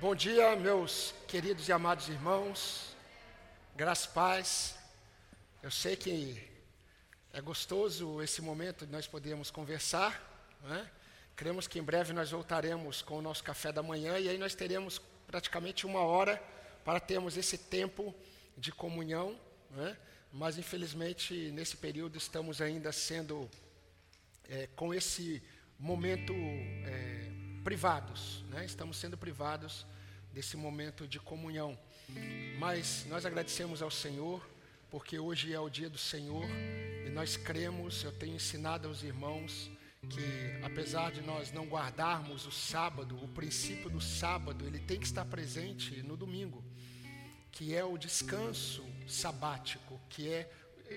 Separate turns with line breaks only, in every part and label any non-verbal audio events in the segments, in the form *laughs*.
Bom dia, meus queridos e amados irmãos. Graças paz. Eu sei que é gostoso esse momento de nós podermos conversar. Né? Cremos que em breve nós voltaremos com o nosso café da manhã e aí nós teremos praticamente uma hora para termos esse tempo de comunhão. Né? Mas infelizmente nesse período estamos ainda sendo é, com esse momento é, privados, né? estamos sendo privados desse momento de comunhão. Mas nós agradecemos ao Senhor, porque hoje é o dia do Senhor e nós cremos, eu tenho ensinado aos irmãos que apesar de nós não guardarmos o sábado, o princípio do sábado, ele tem que estar presente no domingo, que é o descanso sabático, que é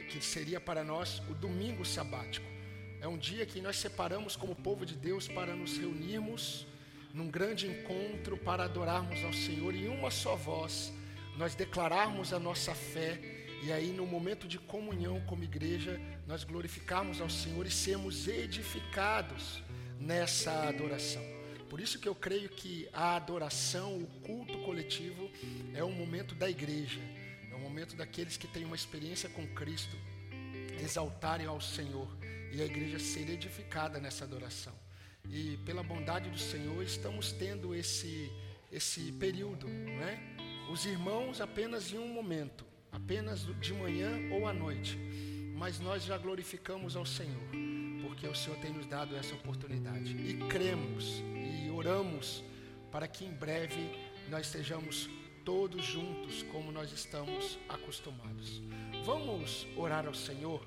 que seria para nós o domingo sabático. É um dia que nós separamos como povo de Deus para nos reunirmos num grande encontro para adorarmos ao Senhor. Em uma só voz, nós declararmos a nossa fé. E aí no momento de comunhão como igreja, nós glorificarmos ao Senhor e sermos edificados nessa adoração. Por isso que eu creio que a adoração, o culto coletivo é um momento da igreja, é um momento daqueles que têm uma experiência com Cristo, exaltarem ao Senhor e a igreja ser edificada nessa adoração. E pela bondade do Senhor estamos tendo esse esse período, né? Os irmãos apenas em um momento, apenas de manhã ou à noite. Mas nós já glorificamos ao Senhor, porque o Senhor tem nos dado essa oportunidade. E cremos e oramos para que em breve nós estejamos todos juntos como nós estamos acostumados. Vamos orar ao Senhor,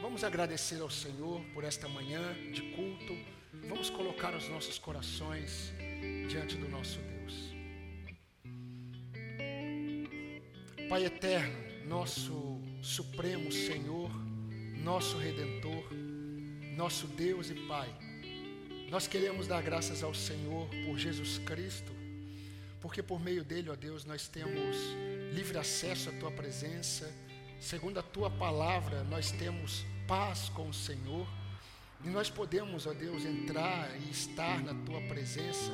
vamos agradecer ao Senhor por esta manhã de culto Vamos colocar os nossos corações diante do nosso Deus. Pai eterno, nosso Supremo Senhor, nosso Redentor, nosso Deus e Pai, nós queremos dar graças ao Senhor por Jesus Cristo, porque por meio dele, ó Deus, nós temos livre acesso à tua presença, segundo a tua palavra, nós temos paz com o Senhor e nós podemos, ó Deus, entrar e estar na tua presença,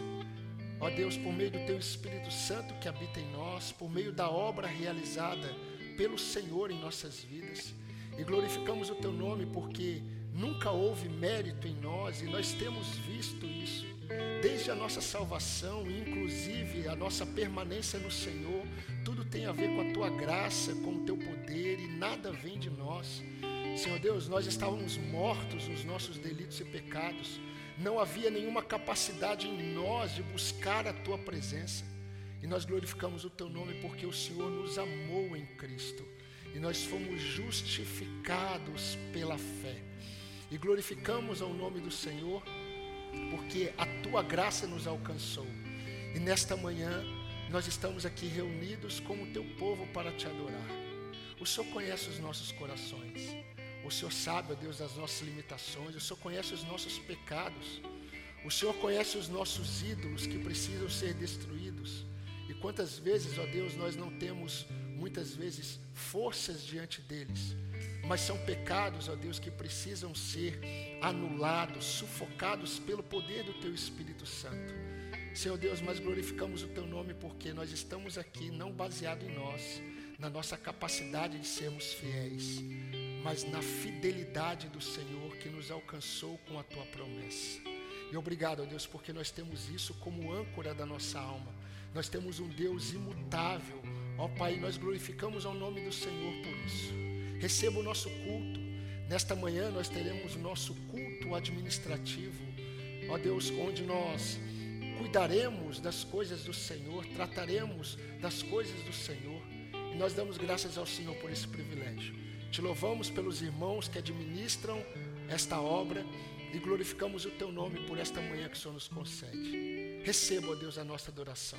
ó Deus, por meio do teu Espírito Santo que habita em nós, por meio da obra realizada pelo Senhor em nossas vidas. E glorificamos o teu nome porque nunca houve mérito em nós e nós temos visto isso. Desde a nossa salvação, inclusive a nossa permanência no Senhor, tem a ver com a tua graça, com o teu poder e nada vem de nós. Senhor Deus, nós estávamos mortos nos nossos delitos e pecados. Não havia nenhuma capacidade em nós de buscar a tua presença. E nós glorificamos o teu nome porque o Senhor nos amou em Cristo. E nós fomos justificados pela fé. E glorificamos ao nome do Senhor porque a tua graça nos alcançou. E nesta manhã nós estamos aqui reunidos como teu povo para te adorar. O Senhor conhece os nossos corações. O Senhor sabe, ó Deus, das nossas limitações. O Senhor conhece os nossos pecados. O Senhor conhece os nossos ídolos que precisam ser destruídos. E quantas vezes, ó Deus, nós não temos, muitas vezes, forças diante deles. Mas são pecados, ó Deus, que precisam ser anulados, sufocados pelo poder do Teu Espírito Santo. Senhor Deus, nós glorificamos o Teu nome porque nós estamos aqui não baseado em nós, na nossa capacidade de sermos fiéis, mas na fidelidade do Senhor que nos alcançou com a tua promessa. E obrigado, ó Deus, porque nós temos isso como âncora da nossa alma. Nós temos um Deus imutável. Ó Pai, nós glorificamos ao nome do Senhor por isso. Receba o nosso culto. Nesta manhã nós teremos o nosso culto administrativo. Ó Deus, onde nós cuidaremos das coisas do Senhor, trataremos das coisas do Senhor. E nós damos graças ao Senhor por esse privilégio. Te louvamos pelos irmãos que administram esta obra e glorificamos o teu nome por esta manhã que o Senhor nos concede. Receba, ó Deus, a nossa adoração.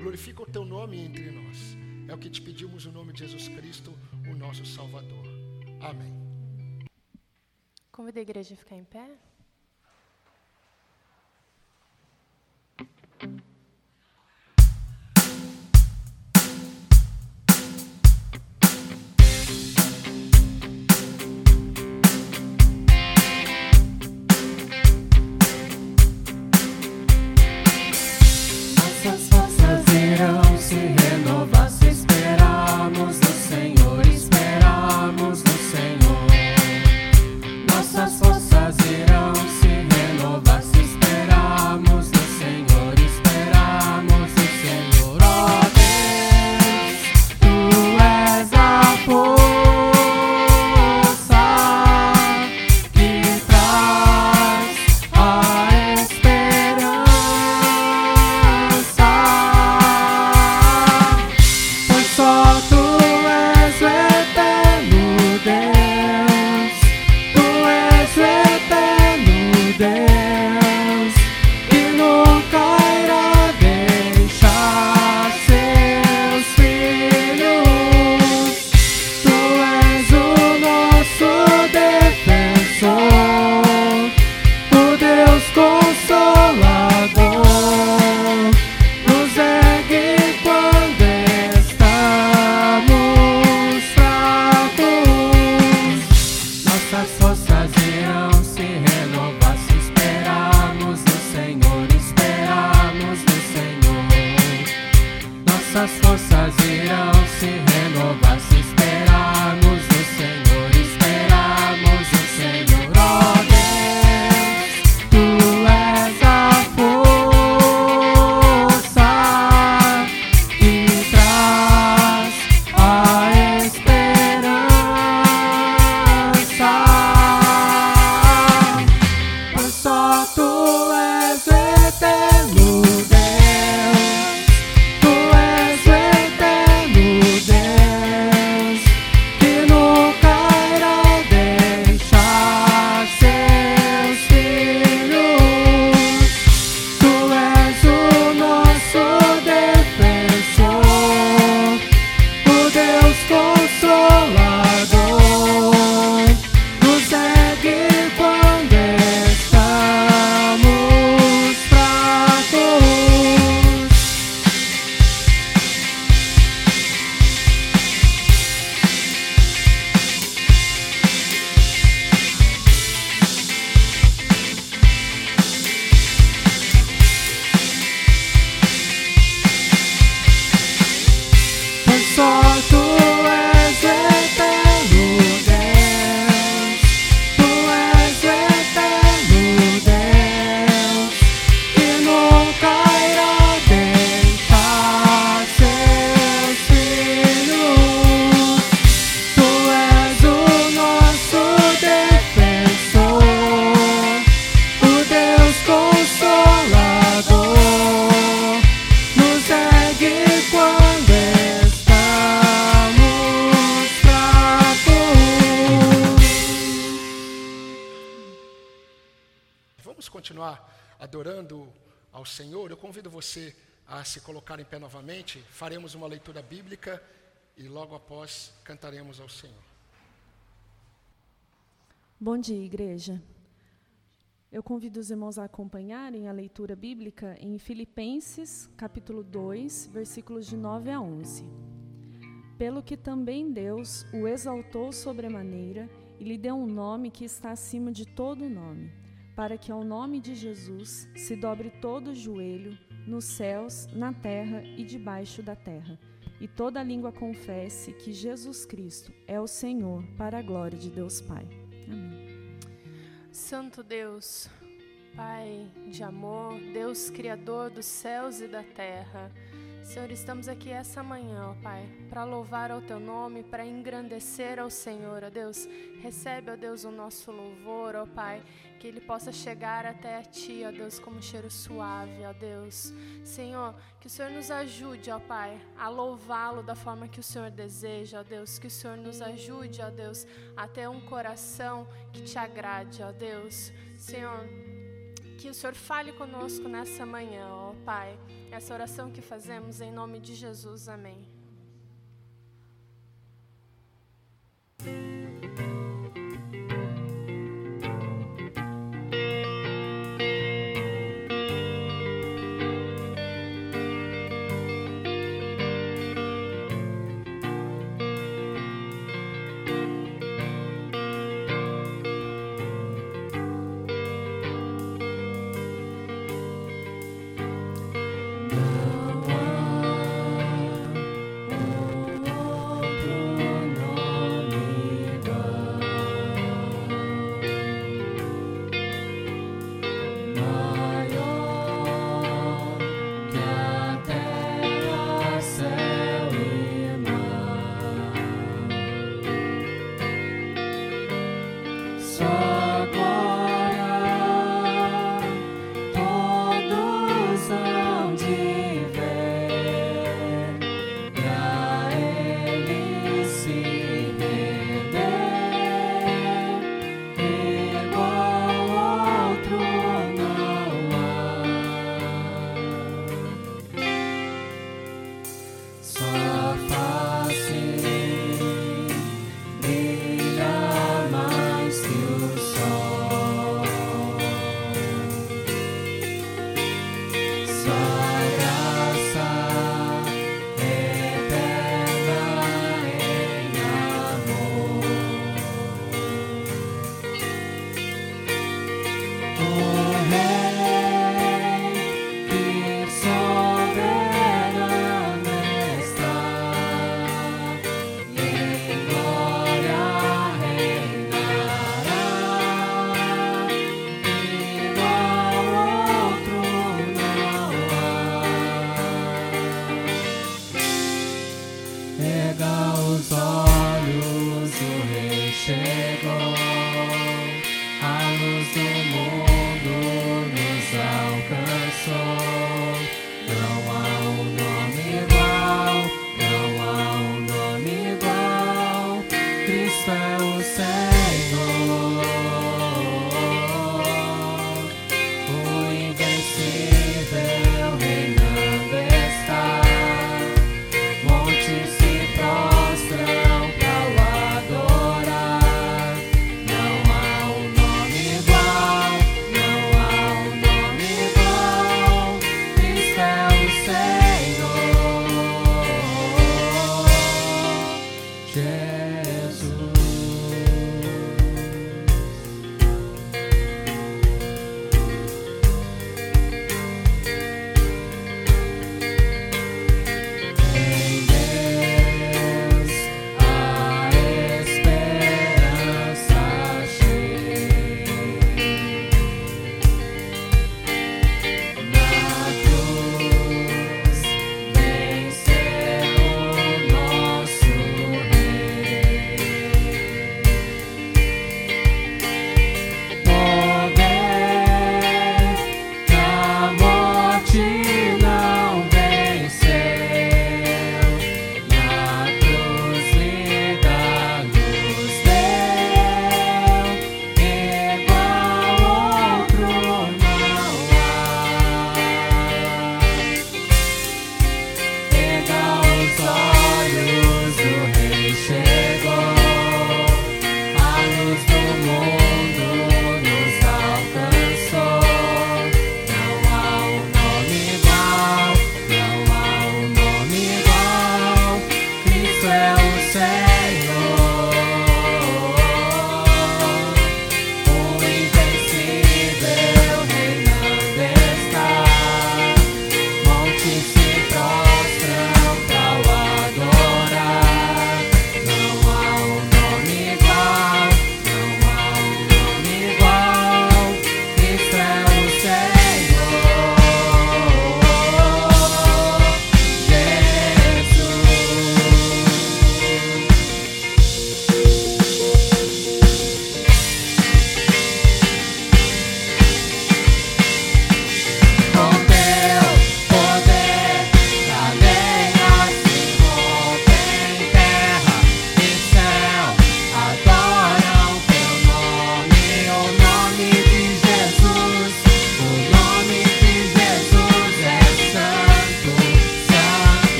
Glorifica o teu nome entre nós. É o que te pedimos no nome de Jesus Cristo, o nosso Salvador. Amém.
Convido a igreja a ficar em pé.
Nossas forças
Faremos uma leitura bíblica e logo após cantaremos ao Senhor.
Bom dia, igreja. Eu convido os irmãos a acompanharem a leitura bíblica em Filipenses, capítulo 2, versículos de 9 a 11. Pelo que também Deus o exaltou sobremaneira e lhe deu um nome que está acima de todo nome, para que ao nome de Jesus se dobre todo o joelho, nos céus, na terra e debaixo da terra, e toda língua confesse que Jesus Cristo é o Senhor, para a glória de Deus Pai. Amém.
Santo Deus, Pai de amor, Deus Criador dos céus e da terra. Senhor, estamos aqui essa manhã, ó Pai, para louvar ao Teu nome, para engrandecer ao Senhor, ó Deus. Recebe, ó Deus, o nosso louvor, ó Pai, que ele possa chegar até a Ti, ó Deus, como um cheiro suave, ó Deus. Senhor, que o Senhor nos ajude, ó Pai, a louvá-lo da forma que o Senhor deseja, ó Deus. Que o Senhor nos ajude, ó Deus, a ter um coração que te agrade, ó Deus. Senhor, que o Senhor fale conosco nessa manhã, ó Pai. Essa oração que fazemos em nome de Jesus. Amém.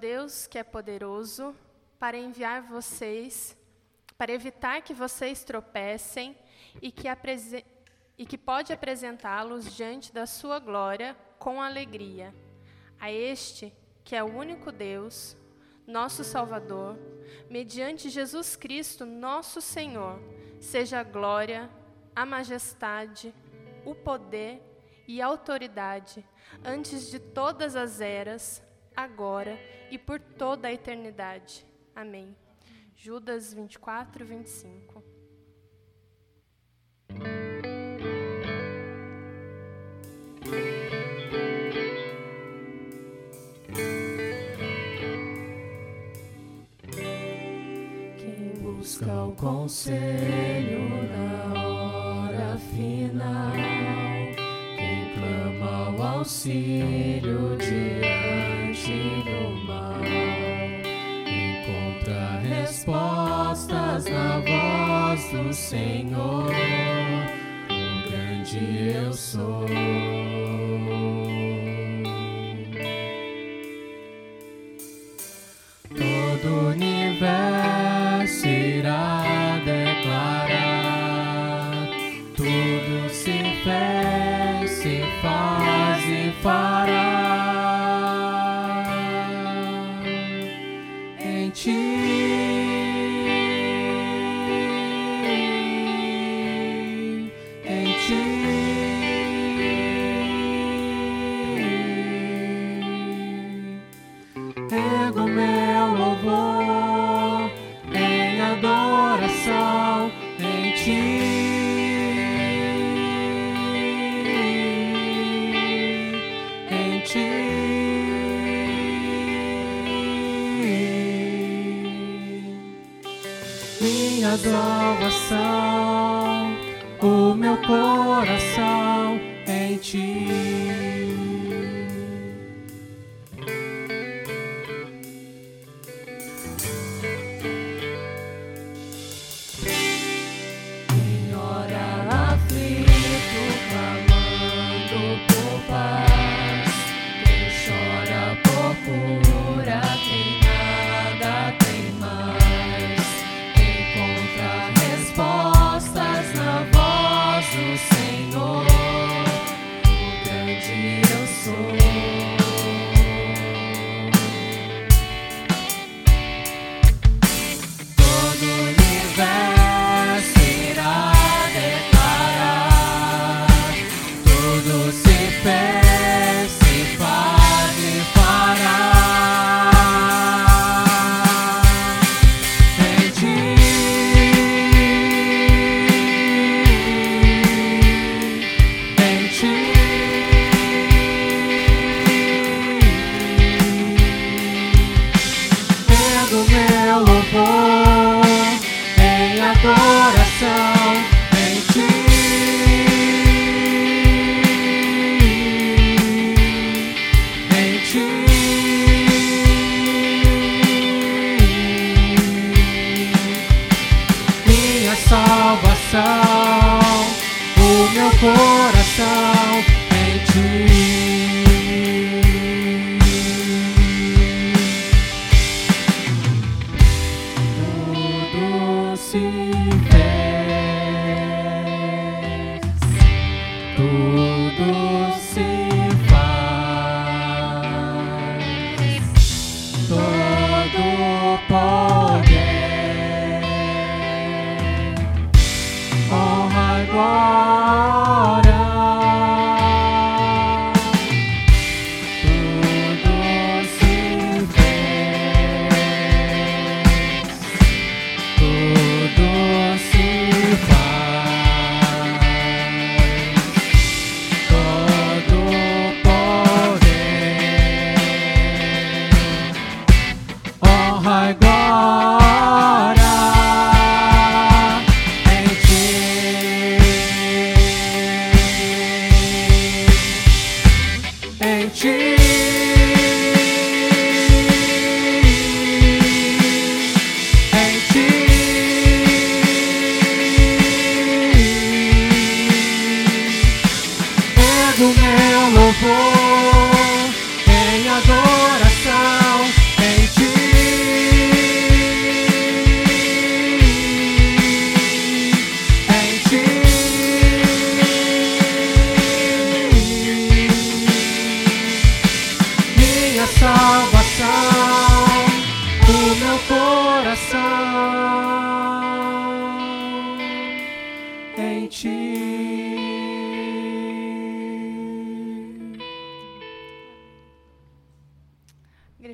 Deus que é poderoso para enviar vocês, para evitar que vocês tropecem e que, e que pode apresentá-los diante da sua glória com alegria. A este, que é o único Deus, nosso Salvador, mediante Jesus Cristo, nosso Senhor, seja a glória, a majestade, o poder e a autoridade antes de todas as eras, agora e por toda a eternidade. Amém. Judas 24, 25.
Quem busca o conselho na hora final, quem clama o auxílio diante na voz do Senhor. O grande eu sou.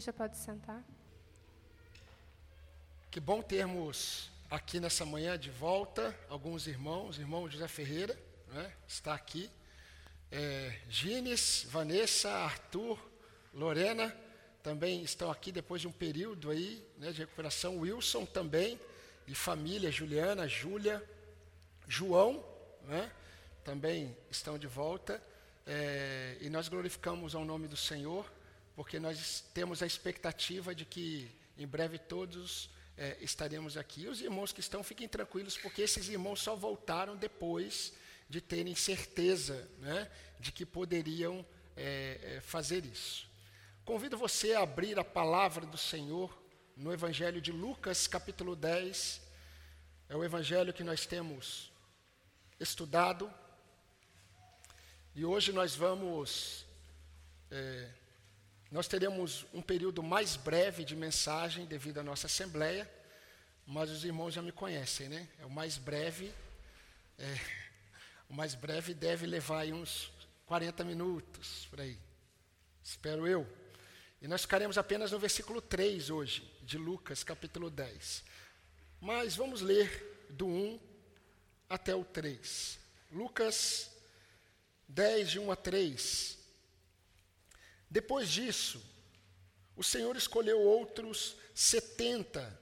Igreja pode sentar.
Que bom termos aqui nessa manhã de volta alguns irmãos, irmão José Ferreira, né, está aqui, é, Gines, Vanessa, Arthur, Lorena, também estão aqui depois de um período aí né, de recuperação, Wilson também, e família, Juliana, Júlia, João, né, também estão de volta, é, e nós glorificamos ao nome do Senhor, porque nós temos a expectativa de que em breve todos é, estaremos aqui. Os irmãos que estão, fiquem tranquilos, porque esses irmãos só voltaram depois de terem certeza né, de que poderiam é, fazer isso. Convido você a abrir a palavra do Senhor no Evangelho de Lucas, capítulo 10. É o Evangelho que nós temos estudado. E hoje nós vamos. É, nós teremos um período mais breve de mensagem devido à nossa assembleia, mas os irmãos já me conhecem, né? É o mais breve. É, o mais breve deve levar aí uns 40 minutos, por aí. Espero eu. E nós ficaremos apenas no versículo 3 hoje, de Lucas, capítulo 10. Mas vamos ler do 1 até o 3. Lucas 10, de 1 a 3. Depois disso, o Senhor escolheu outros setenta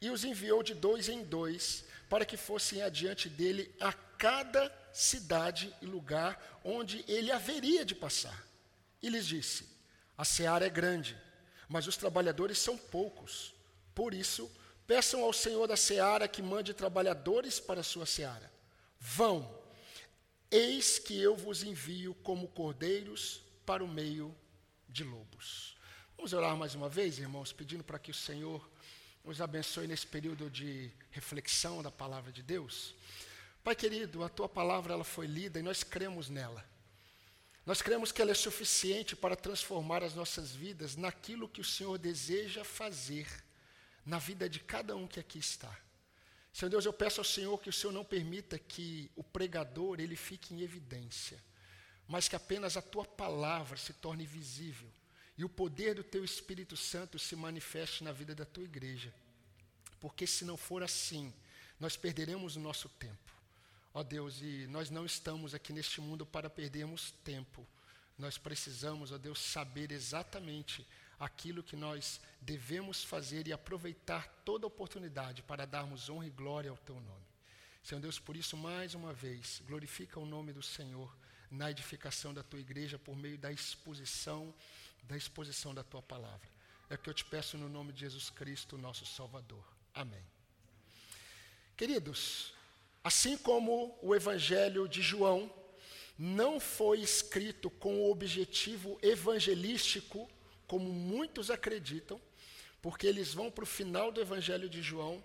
e os enviou de dois em dois para que fossem adiante dele a cada cidade e lugar onde ele haveria de passar. E lhes disse: A seara é grande, mas os trabalhadores são poucos. Por isso, peçam ao Senhor da seara que mande trabalhadores para a sua seara. Vão, eis que eu vos envio como cordeiros para o meio de lobos. Vamos orar mais uma vez, irmãos, pedindo para que o Senhor nos abençoe nesse período de reflexão da palavra de Deus. Pai querido, a tua palavra ela foi lida e nós cremos nela. Nós cremos que ela é suficiente para transformar as nossas vidas naquilo que o Senhor deseja fazer na vida de cada um que aqui está. Senhor Deus, eu peço ao Senhor que o Senhor não permita que o pregador ele fique em evidência mas que apenas a tua palavra se torne visível e o poder do teu Espírito Santo se manifeste na vida da tua igreja. Porque se não for assim, nós perderemos o nosso tempo. Ó Deus, e nós não estamos aqui neste mundo para perdermos tempo. Nós precisamos, ó Deus, saber exatamente aquilo que nós devemos fazer e aproveitar toda oportunidade para darmos honra e glória ao teu nome. Senhor Deus, por isso, mais uma vez, glorifica o nome do Senhor na edificação da tua igreja por meio da exposição, da exposição da tua palavra. É o que eu te peço no nome de Jesus Cristo, nosso Salvador. Amém. Queridos, assim como o Evangelho de João não foi escrito com o objetivo evangelístico, como muitos acreditam, porque eles vão para o final do Evangelho de João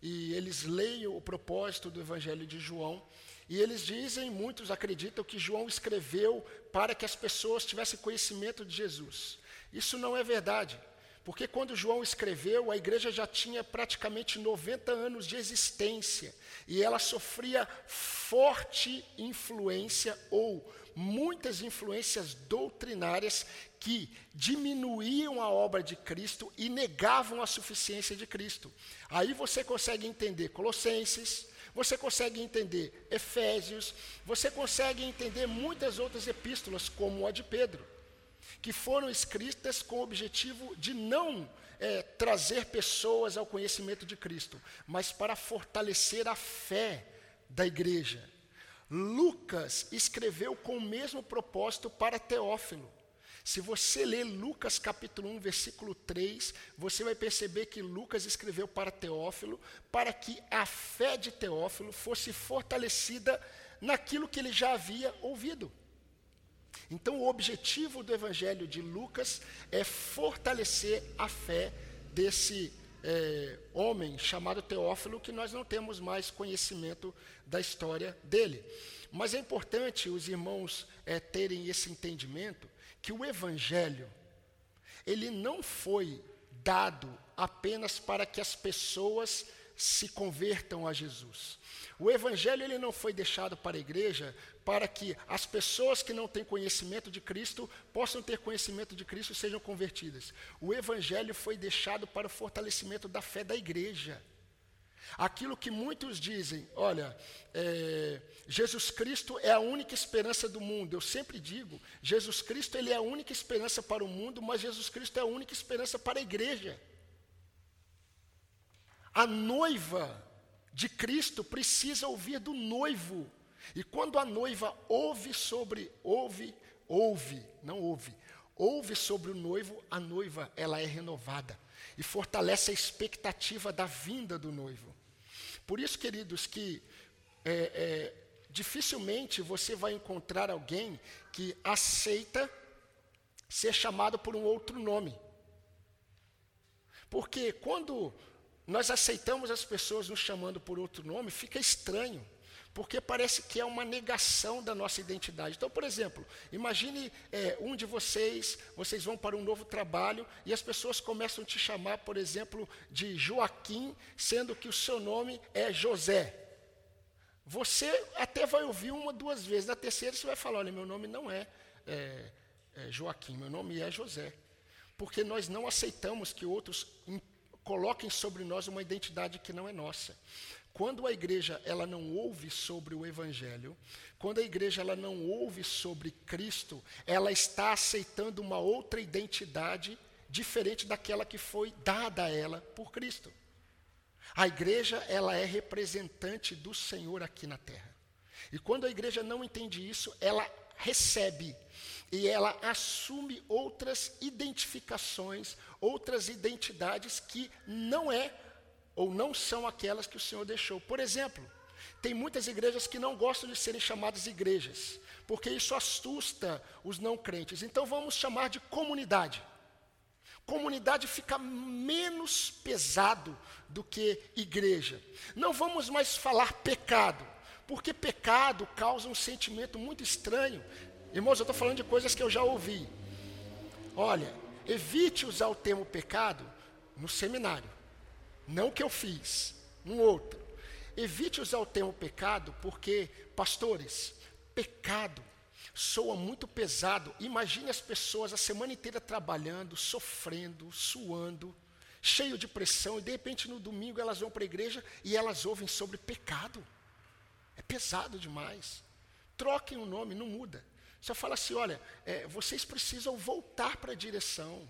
e eles leem o propósito do Evangelho de João e eles dizem, muitos acreditam, que João escreveu para que as pessoas tivessem conhecimento de Jesus. Isso não é verdade, porque quando João escreveu, a igreja já tinha praticamente 90 anos de existência e ela sofria forte influência ou muitas influências doutrinárias que diminuíam a obra de Cristo e negavam a suficiência de Cristo. Aí você consegue entender Colossenses, você consegue entender Efésios, você consegue entender muitas outras epístolas, como a de Pedro, que foram escritas com o objetivo de não é, trazer pessoas ao conhecimento de Cristo, mas para fortalecer a fé da igreja. Lucas escreveu com o mesmo propósito para Teófilo. Se você ler Lucas capítulo 1, versículo 3, você vai perceber que Lucas escreveu para Teófilo, para que a fé de Teófilo fosse fortalecida naquilo que ele já havia ouvido. Então, o objetivo do Evangelho de Lucas é fortalecer a fé desse é, homem chamado Teófilo, que nós não temos mais conhecimento da história dele. Mas é importante os irmãos é, terem esse entendimento que o evangelho ele não foi dado apenas para que as pessoas se convertam a Jesus. O evangelho ele não foi deixado para a igreja para que as pessoas que não têm conhecimento de Cristo possam ter conhecimento de Cristo e sejam convertidas. O evangelho foi deixado para o fortalecimento da fé da igreja. Aquilo que muitos dizem, olha, é, Jesus Cristo é a única esperança do mundo. Eu sempre digo, Jesus Cristo ele é a única esperança para o mundo, mas Jesus Cristo é a única esperança para a igreja. A noiva de Cristo precisa ouvir do noivo. E quando a noiva ouve sobre, ouve, ouve, não ouve, ouve sobre o noivo, a noiva ela é renovada e fortalece a expectativa da vinda do noivo. Por isso, queridos, que é, é, dificilmente você vai encontrar alguém que aceita ser chamado por um outro nome. Porque quando nós aceitamos as pessoas nos chamando por outro nome, fica estranho, porque parece que é uma negação da nossa identidade. Então, por exemplo, imagine é, um de vocês, vocês vão para um novo trabalho e as pessoas começam a te chamar, por exemplo, de Joaquim, sendo que o seu nome é José. Você até vai ouvir uma, duas vezes, na terceira você vai falar: olha, meu nome não é, é, é Joaquim, meu nome é José. Porque nós não aceitamos que outros coloquem sobre nós uma identidade que não é nossa. Quando a igreja ela não ouve sobre o evangelho, quando a igreja ela não ouve sobre Cristo, ela está aceitando uma outra identidade diferente daquela que foi dada a ela por Cristo. A igreja ela é representante do Senhor aqui na terra. E quando a igreja não entende isso, ela recebe e ela assume outras identificações, outras identidades que não é ou não são aquelas que o Senhor deixou. Por exemplo, tem muitas igrejas que não gostam de serem chamadas igrejas, porque isso assusta os não crentes. Então vamos chamar de comunidade. Comunidade fica menos pesado do que igreja. Não vamos mais falar pecado, porque pecado causa um sentimento muito estranho Irmãos, eu estou falando de coisas que eu já ouvi. Olha, evite usar o termo pecado no seminário. Não que eu fiz, um outro. Evite usar o termo pecado porque, pastores, pecado soa muito pesado. Imagine as pessoas a semana inteira trabalhando, sofrendo, suando, cheio de pressão, e de repente no domingo elas vão para a igreja e elas ouvem sobre pecado. É pesado demais. Troquem o nome, não muda. Só fala assim: olha, é, vocês precisam voltar para a direção.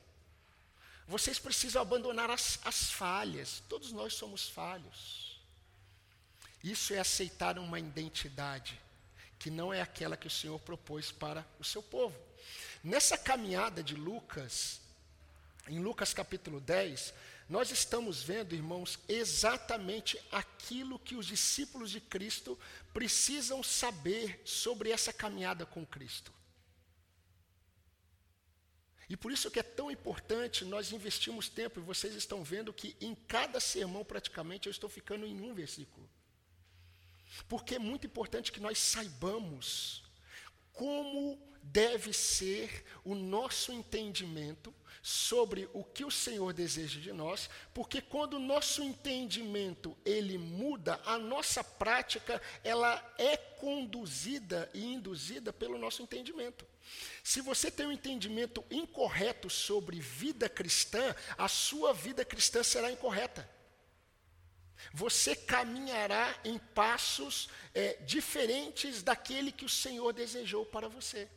Vocês precisam abandonar as, as falhas. Todos nós somos falhos. Isso é aceitar uma identidade que não é aquela que o Senhor propôs para o seu povo. Nessa caminhada de Lucas, em Lucas capítulo 10, nós estamos vendo, irmãos, exatamente aquilo que os discípulos de Cristo precisam saber sobre essa caminhada com Cristo. E por isso que é tão importante nós investirmos tempo, e vocês estão vendo que em cada sermão, praticamente, eu estou ficando em um versículo. Porque é muito importante que nós saibamos como deve ser o nosso entendimento sobre o que o Senhor deseja de nós, porque quando o nosso entendimento ele muda, a nossa prática ela é conduzida e induzida pelo nosso entendimento. Se você tem um entendimento incorreto sobre vida cristã, a sua vida cristã será incorreta. Você caminhará em passos é, diferentes daquele que o Senhor desejou para você.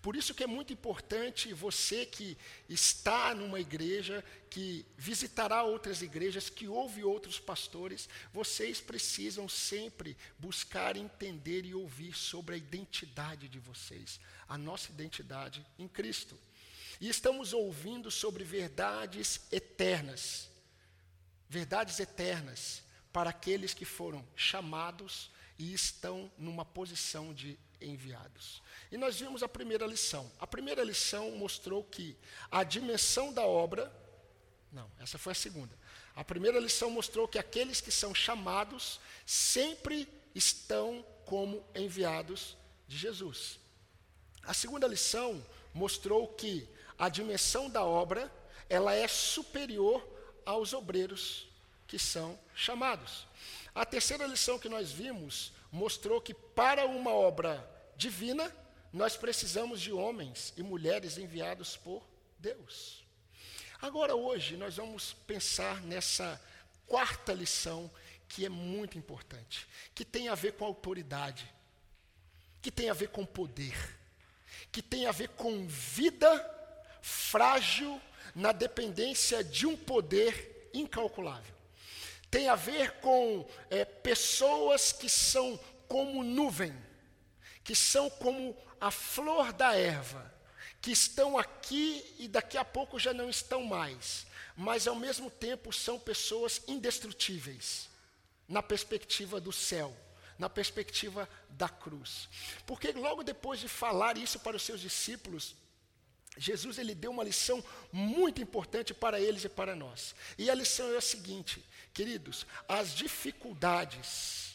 Por isso que é muito importante você que está numa igreja, que visitará outras igrejas, que ouve outros pastores, vocês precisam sempre buscar entender e ouvir sobre a identidade de vocês, a nossa identidade em Cristo. E estamos ouvindo sobre verdades eternas. Verdades eternas para aqueles que foram chamados e estão numa posição de enviados. E nós vimos a primeira lição. A primeira lição mostrou que a dimensão da obra. Não, essa foi a segunda. A primeira lição mostrou que aqueles que são chamados sempre estão como enviados de Jesus. A segunda lição mostrou que a dimensão da obra ela é superior aos obreiros que são chamados. A terceira lição que nós vimos mostrou que para uma obra divina, nós precisamos de homens e mulheres enviados por Deus. Agora, hoje, nós vamos pensar nessa quarta lição que é muito importante, que tem a ver com autoridade, que tem a ver com poder, que tem a ver com vida frágil na dependência de um poder incalculável. Tem a ver com é, pessoas que são como nuvem, que são como a flor da erva, que estão aqui e daqui a pouco já não estão mais, mas ao mesmo tempo são pessoas indestrutíveis na perspectiva do céu, na perspectiva da cruz. Porque logo depois de falar isso para os seus discípulos, Jesus ele deu uma lição muito importante para eles e para nós. E a lição é a seguinte, queridos, as dificuldades,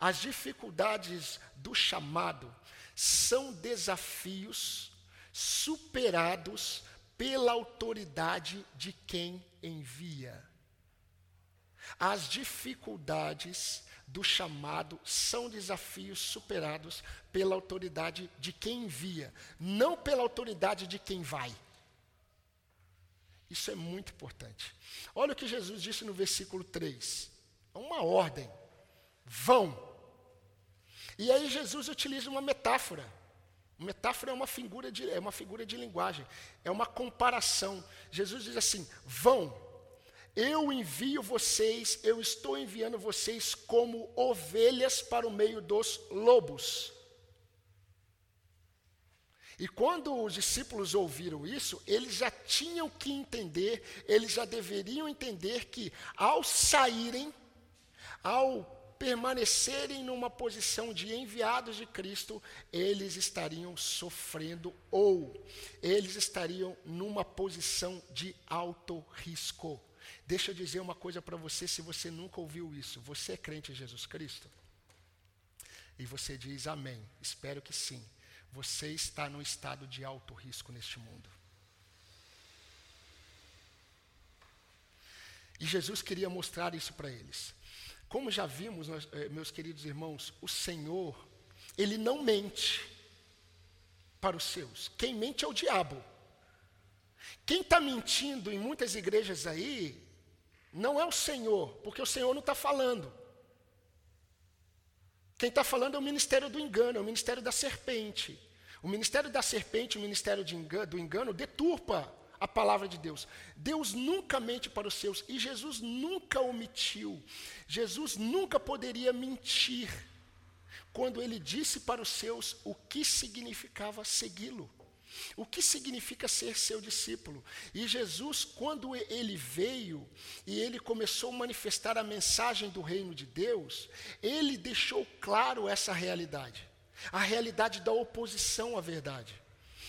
as dificuldades do chamado são desafios superados pela autoridade de quem envia. As dificuldades do chamado são desafios superados pela autoridade de quem envia, não pela autoridade de quem vai. Isso é muito importante. Olha o que Jesus disse no versículo 3. É uma ordem. Vão. E aí Jesus utiliza uma metáfora. Metáfora é uma figura de, é uma figura de linguagem, é uma comparação. Jesus diz assim: vão, eu envio vocês, eu estou enviando vocês como ovelhas para o meio dos lobos. E quando os discípulos ouviram isso, eles já tinham que entender, eles já deveriam entender que ao saírem, ao permanecerem numa posição de enviados de Cristo, eles estariam sofrendo ou eles estariam numa posição de alto risco. Deixa eu dizer uma coisa para você, se você nunca ouviu isso. Você é crente em Jesus Cristo? E você diz amém. Espero que sim. Você está num estado de alto risco neste mundo. E Jesus queria mostrar isso para eles. Como já vimos, eh, meus queridos irmãos, o Senhor, Ele não mente para os seus. Quem mente é o diabo. Quem está mentindo em muitas igrejas aí, não é o Senhor, porque o Senhor não está falando. Quem está falando é o ministério do engano, é o ministério da serpente. O ministério da serpente, o ministério engano, do engano, deturpa a palavra de Deus. Deus nunca mente para os seus e Jesus nunca omitiu. Jesus nunca poderia mentir quando ele disse para os seus o que significava segui-lo. O que significa ser seu discípulo? E Jesus, quando ele veio e ele começou a manifestar a mensagem do reino de Deus, ele deixou claro essa realidade, a realidade da oposição à verdade.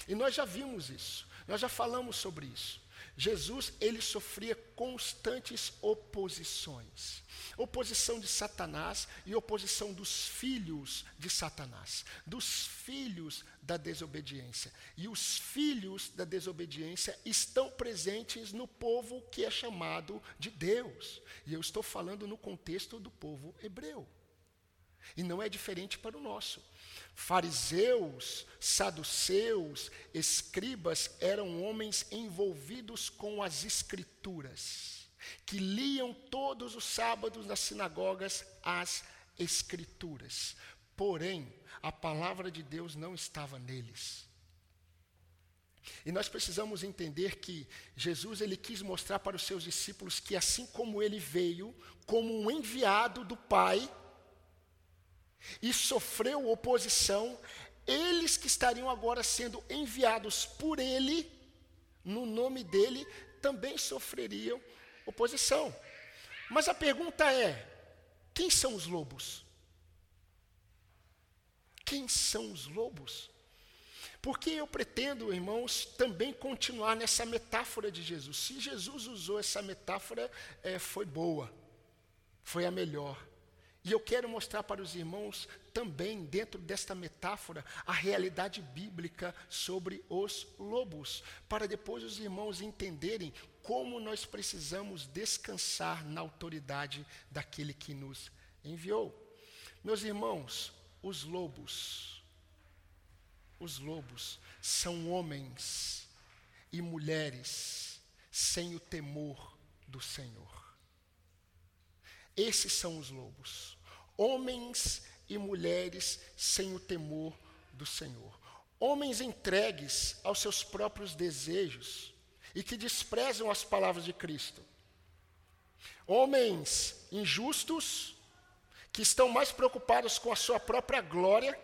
E nós já vimos isso. Nós já falamos sobre isso. Jesus, ele sofria constantes oposições. Oposição de Satanás e oposição dos filhos de Satanás, dos filhos da desobediência. E os filhos da desobediência estão presentes no povo que é chamado de Deus. E eu estou falando no contexto do povo hebreu. E não é diferente para o nosso. Fariseus, saduceus, escribas eram homens envolvidos com as escrituras, que liam todos os sábados nas sinagogas as escrituras. Porém, a palavra de Deus não estava neles. E nós precisamos entender que Jesus ele quis mostrar para os seus discípulos que assim como ele veio como um enviado do Pai, e sofreu oposição, eles que estariam agora sendo enviados por ele, no nome dele, também sofreriam oposição. Mas a pergunta é: quem são os lobos? Quem são os lobos? Porque eu pretendo, irmãos, também continuar nessa metáfora de Jesus. Se Jesus usou essa metáfora, é, foi boa, foi a melhor. E eu quero mostrar para os irmãos também, dentro desta metáfora, a realidade bíblica sobre os lobos, para depois os irmãos entenderem como nós precisamos descansar na autoridade daquele que nos enviou. Meus irmãos, os lobos, os lobos são homens e mulheres sem o temor do Senhor. Esses são os lobos. Homens e mulheres sem o temor do Senhor. Homens entregues aos seus próprios desejos e que desprezam as palavras de Cristo. Homens injustos que estão mais preocupados com a sua própria glória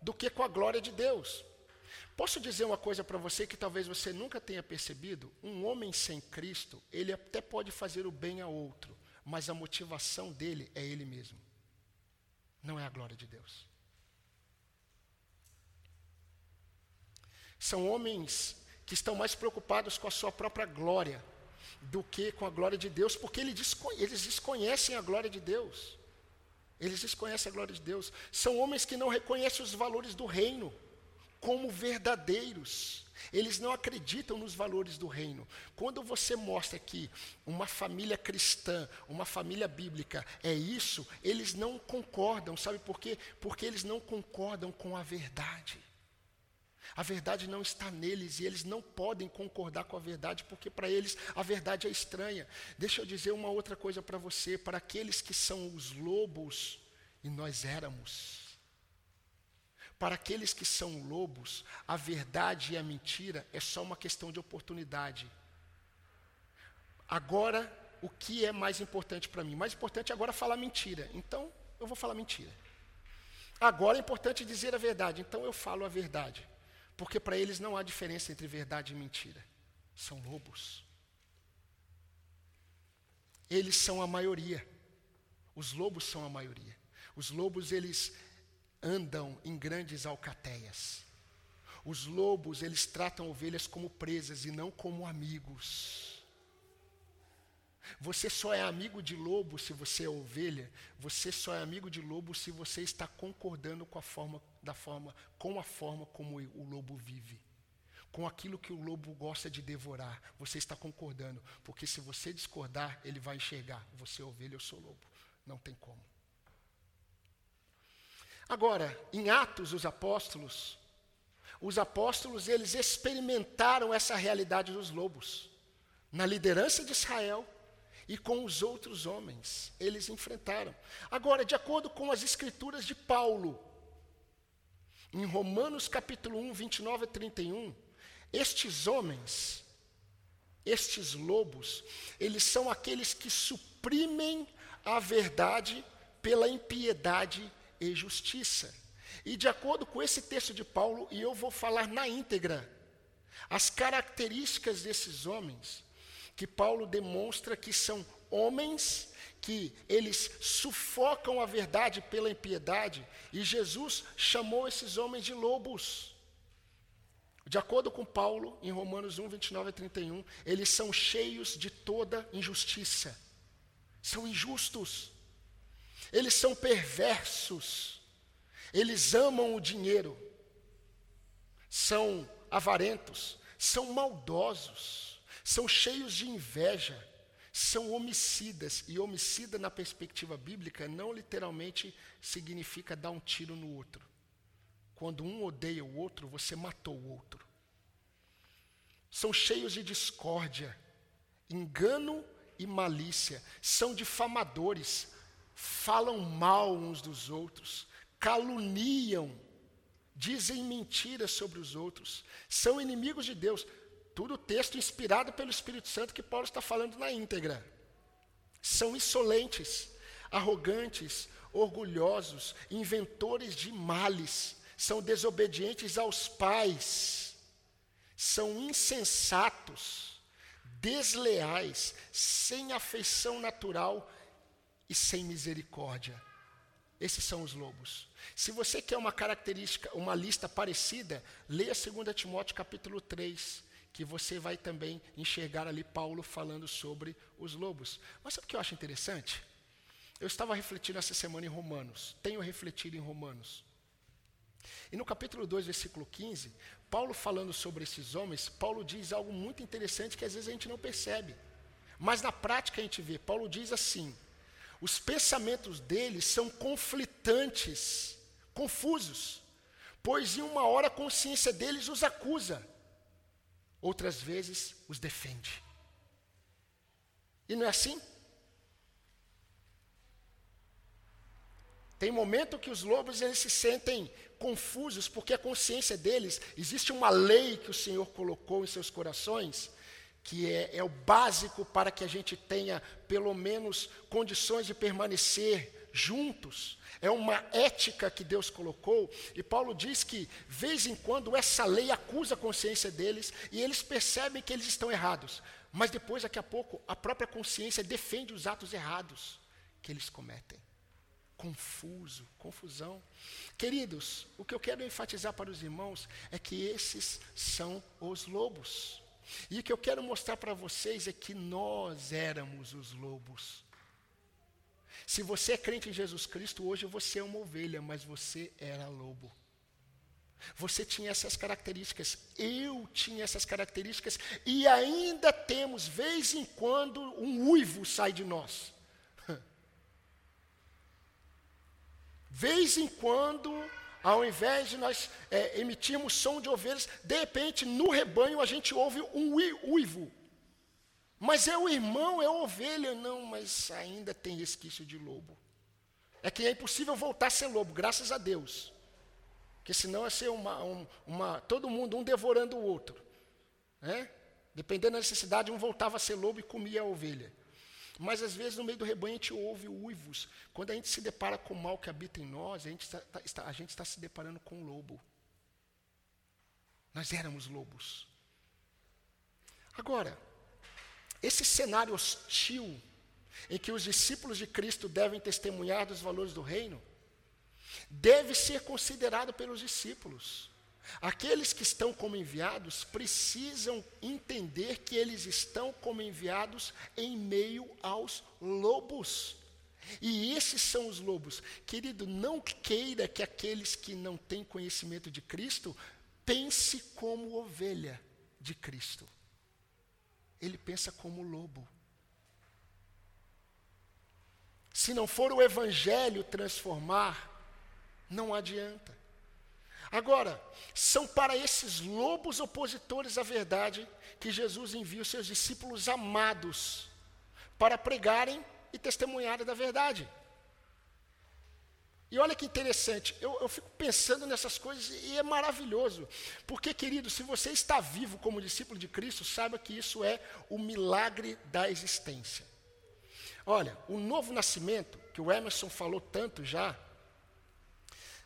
do que com a glória de Deus. Posso dizer uma coisa para você que talvez você nunca tenha percebido? Um homem sem Cristo, ele até pode fazer o bem a outro, mas a motivação dele é ele mesmo. Não é a glória de Deus. São homens que estão mais preocupados com a sua própria glória do que com a glória de Deus, porque eles desconhecem a glória de Deus. Eles desconhecem a glória de Deus. São homens que não reconhecem os valores do reino como verdadeiros. Eles não acreditam nos valores do reino. Quando você mostra que uma família cristã, uma família bíblica é isso, eles não concordam. Sabe por quê? Porque eles não concordam com a verdade. A verdade não está neles e eles não podem concordar com a verdade porque para eles a verdade é estranha. Deixa eu dizer uma outra coisa para você, para aqueles que são os lobos e nós éramos. Para aqueles que são lobos, a verdade e a mentira é só uma questão de oportunidade. Agora, o que é mais importante para mim? Mais importante agora é falar mentira. Então, eu vou falar mentira. Agora é importante dizer a verdade. Então, eu falo a verdade. Porque para eles não há diferença entre verdade e mentira. São lobos. Eles são a maioria. Os lobos são a maioria. Os lobos, eles andam em grandes alcateias. Os lobos, eles tratam ovelhas como presas e não como amigos. Você só é amigo de lobo se você é ovelha. Você só é amigo de lobo se você está concordando com a forma da forma, com a forma como o lobo vive. Com aquilo que o lobo gosta de devorar, você está concordando, porque se você discordar, ele vai enxergar, você é ovelha, eu sou lobo. Não tem como. Agora, em Atos, os apóstolos, os apóstolos, eles experimentaram essa realidade dos lobos. Na liderança de Israel, e com os outros homens. Eles enfrentaram. Agora, de acordo com as escrituras de Paulo, em Romanos capítulo 1, 29 a 31, estes homens, estes lobos, eles são aqueles que suprimem a verdade pela impiedade e justiça. E de acordo com esse texto de Paulo, e eu vou falar na íntegra, as características desses homens, que Paulo demonstra que são homens que eles sufocam a verdade pela impiedade, e Jesus chamou esses homens de lobos. De acordo com Paulo, em Romanos 1, 29 a 31, eles são cheios de toda injustiça. São injustos. Eles são perversos. Eles amam o dinheiro. São avarentos. São maldosos são cheios de inveja, são homicidas. E homicida, na perspectiva bíblica, não literalmente significa dar um tiro no outro. Quando um odeia o outro, você matou o outro. São cheios de discórdia, engano e malícia. São difamadores, falam mal uns dos outros, caluniam, dizem mentiras sobre os outros, são inimigos de Deus. Tudo texto inspirado pelo Espírito Santo que Paulo está falando na íntegra. São insolentes, arrogantes, orgulhosos, inventores de males, são desobedientes aos pais, são insensatos, desleais, sem afeição natural e sem misericórdia. Esses são os lobos. Se você quer uma característica, uma lista parecida, leia 2 Timóteo capítulo 3 que você vai também enxergar ali Paulo falando sobre os lobos. Mas sabe o que eu acho interessante? Eu estava refletindo essa semana em Romanos, tenho refletido em Romanos. E no capítulo 2, versículo 15, Paulo falando sobre esses homens, Paulo diz algo muito interessante que às vezes a gente não percebe. Mas na prática a gente vê, Paulo diz assim: os pensamentos deles são conflitantes, confusos, pois em uma hora a consciência deles os acusa, outras vezes os defende. E não é assim? Tem momento que os lobos eles se sentem confusos porque a consciência deles existe uma lei que o Senhor colocou em seus corações que é, é o básico para que a gente tenha pelo menos condições de permanecer juntos. É uma ética que Deus colocou, e Paulo diz que, vez em quando, essa lei acusa a consciência deles e eles percebem que eles estão errados, mas depois, daqui a pouco, a própria consciência defende os atos errados que eles cometem. Confuso, confusão. Queridos, o que eu quero enfatizar para os irmãos é que esses são os lobos. E o que eu quero mostrar para vocês é que nós éramos os lobos. Se você é crente em Jesus Cristo, hoje você é uma ovelha, mas você era lobo. Você tinha essas características, eu tinha essas características, e ainda temos, vez em quando, um uivo sai de nós. *laughs* Vez em quando ao invés de nós é, emitirmos som de ovelhas, de repente no rebanho a gente ouve um uivo. Mas é o irmão, é a ovelha, não, mas ainda tem resquício de lobo. É que é impossível voltar a ser lobo, graças a Deus. Porque senão é ser uma, um, uma, todo mundo um devorando o outro. Né? Dependendo da necessidade, um voltava a ser lobo e comia a ovelha. Mas às vezes no meio do rebanho a gente ouve uivos. Quando a gente se depara com o mal que habita em nós, a gente está, está, a gente está se deparando com um lobo. Nós éramos lobos. Agora, esse cenário hostil em que os discípulos de Cristo devem testemunhar dos valores do reino, deve ser considerado pelos discípulos. Aqueles que estão como enviados precisam entender que eles estão como enviados em meio aos lobos. E esses são os lobos. Querido, não queira que aqueles que não têm conhecimento de Cristo pense como ovelha de Cristo. Ele pensa como lobo. Se não for o evangelho transformar, não adianta. Agora, são para esses lobos opositores à verdade que Jesus envia os seus discípulos amados para pregarem e testemunharem da verdade. E olha que interessante, eu, eu, fico pensando nessas coisas e é maravilhoso. Porque, querido, se você está vivo como discípulo de Cristo, saiba que isso é o milagre da existência. Olha, o novo nascimento, que o Emerson falou tanto já,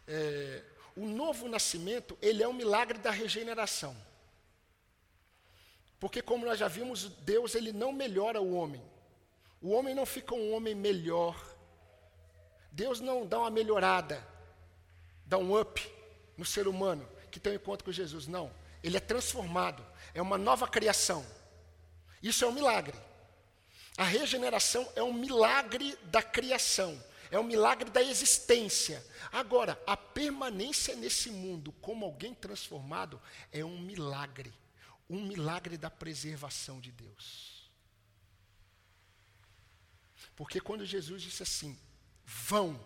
é, o novo nascimento, ele é um milagre da regeneração. Porque como nós já vimos, Deus ele não melhora o homem. O homem não fica um homem melhor. Deus não dá uma melhorada, dá um up no ser humano que tem um encontro com Jesus. Não. Ele é transformado. É uma nova criação. Isso é um milagre. A regeneração é um milagre da criação é um milagre da existência. Agora, a permanência nesse mundo como alguém transformado é um milagre, um milagre da preservação de Deus. Porque quando Jesus disse assim: vão,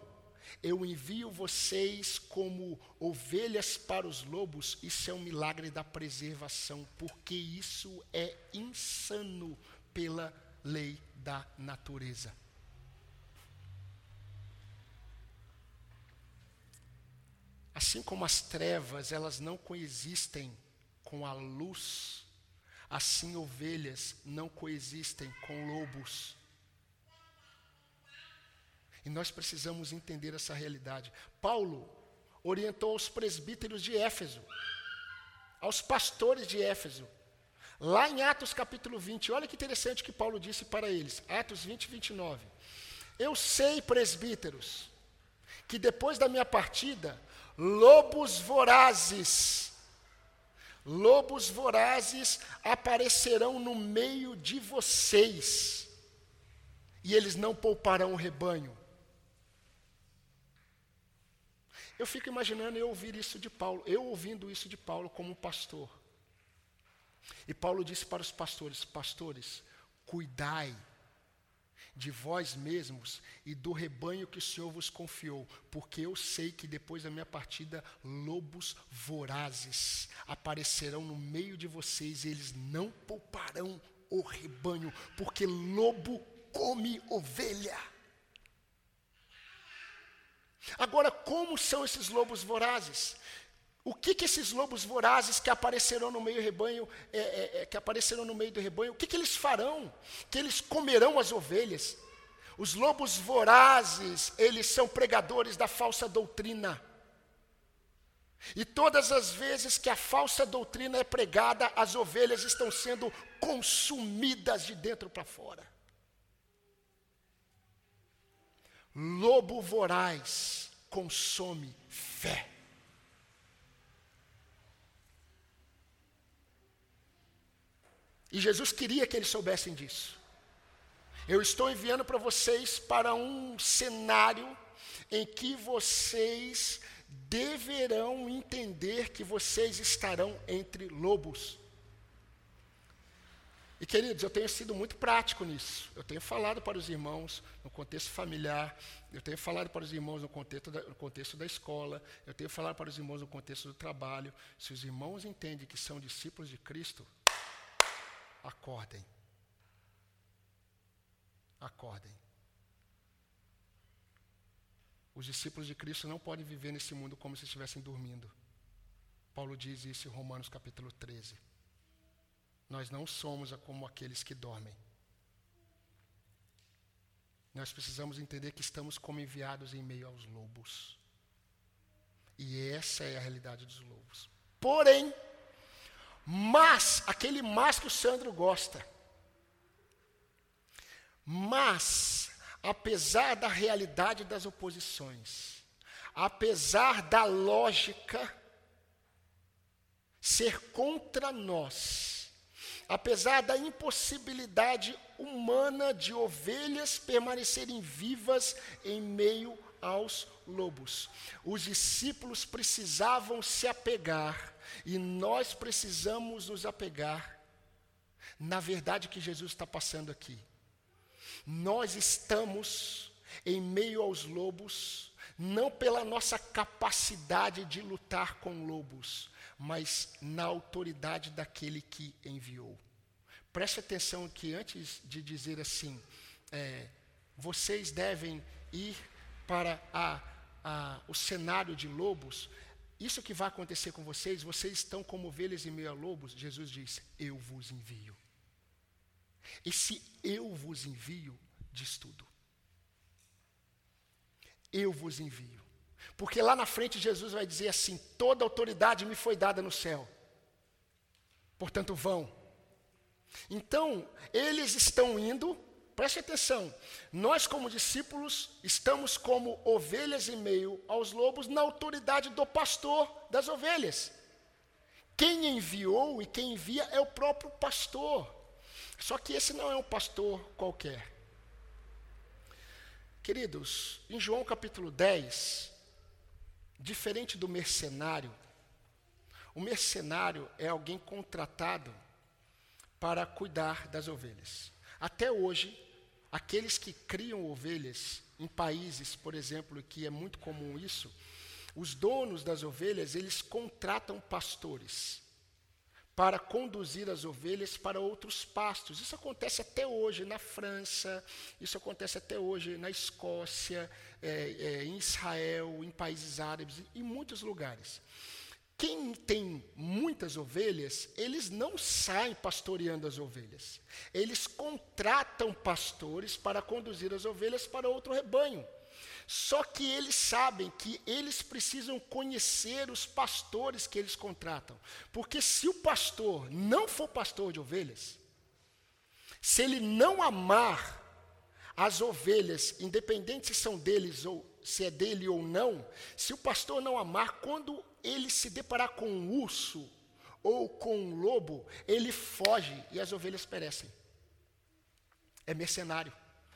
eu envio vocês como ovelhas para os lobos, isso é um milagre da preservação, porque isso é insano pela lei da natureza. Assim como as trevas, elas não coexistem com a luz, assim ovelhas não coexistem com lobos. E nós precisamos entender essa realidade. Paulo orientou aos presbíteros de Éfeso, aos pastores de Éfeso, lá em Atos capítulo 20, olha que interessante que Paulo disse para eles, Atos 20, 29. Eu sei, presbíteros, que depois da minha partida, lobos vorazes. Lobos vorazes aparecerão no meio de vocês, e eles não pouparão o rebanho. Eu fico imaginando eu ouvir isso de Paulo, eu ouvindo isso de Paulo como pastor. E Paulo disse para os pastores: Pastores, cuidai de vós mesmos e do rebanho que o Senhor vos confiou, porque eu sei que depois da minha partida lobos vorazes aparecerão no meio de vocês e eles não pouparão o rebanho, porque lobo come ovelha. Agora, como são esses lobos vorazes? O que, que esses lobos vorazes que aparecerão no meio do rebanho, é, é, é, que aparecerão no meio do rebanho, o que, que eles farão? Que eles comerão as ovelhas. Os lobos vorazes, eles são pregadores da falsa doutrina. E todas as vezes que a falsa doutrina é pregada, as ovelhas estão sendo consumidas de dentro para fora. Lobo voraz consome fé. E Jesus queria que eles soubessem disso. Eu estou enviando para vocês para um cenário em que vocês deverão entender que vocês estarão entre lobos. E queridos, eu tenho sido muito prático nisso. Eu tenho falado para os irmãos no contexto familiar, eu tenho falado para os irmãos no contexto, da, no contexto da escola, eu tenho falado para os irmãos no contexto do trabalho. Se os irmãos entendem que são discípulos de Cristo, acordem. Acordem. Os discípulos de Cristo não podem viver nesse mundo como se estivessem dormindo. Paulo diz isso em Romanos capítulo 13. Nós não somos como aqueles que dormem. Nós precisamos entender que estamos como enviados em meio aos lobos. E essa é a realidade dos lobos. Porém, mas, aquele mas que o Sandro gosta. Mas, apesar da realidade das oposições, apesar da lógica ser contra nós, apesar da impossibilidade humana de ovelhas permanecerem vivas em meio aos lobos, os discípulos precisavam se apegar e nós precisamos nos apegar na verdade que Jesus está passando aqui. Nós estamos em meio aos lobos, não pela nossa capacidade de lutar com lobos, mas na autoridade daquele que enviou. Preste atenção que antes de dizer assim, é, vocês devem ir para a, a, o cenário de lobos, isso que vai acontecer com vocês, vocês estão como ovelhas em meio a lobos, Jesus diz: Eu vos envio. Esse eu vos envio diz tudo. Eu vos envio. Porque lá na frente Jesus vai dizer assim: toda autoridade me foi dada no céu. Portanto, vão. Então, eles estão indo Preste atenção. Nós, como discípulos, estamos como ovelhas em meio aos lobos, na autoridade do pastor das ovelhas. Quem enviou e quem envia é o próprio pastor. Só que esse não é um pastor qualquer. Queridos, em João capítulo 10, diferente do mercenário, o mercenário é alguém contratado para cuidar das ovelhas. Até hoje, Aqueles que criam ovelhas em países, por exemplo, que é muito comum isso, os donos das ovelhas, eles contratam pastores para conduzir as ovelhas para outros pastos. Isso acontece até hoje na França, isso acontece até hoje na Escócia, é, é, em Israel, em países árabes, em muitos lugares. Quem tem muitas ovelhas, eles não saem pastoreando as ovelhas. Eles contratam pastores para conduzir as ovelhas para outro rebanho. Só que eles sabem que eles precisam conhecer os pastores que eles contratam. Porque se o pastor não for pastor de ovelhas, se ele não amar as ovelhas, independente se são deles ou se é dele ou não, se o pastor não amar, quando ele se deparar com um urso ou com um lobo, ele foge e as ovelhas perecem. É mercenário,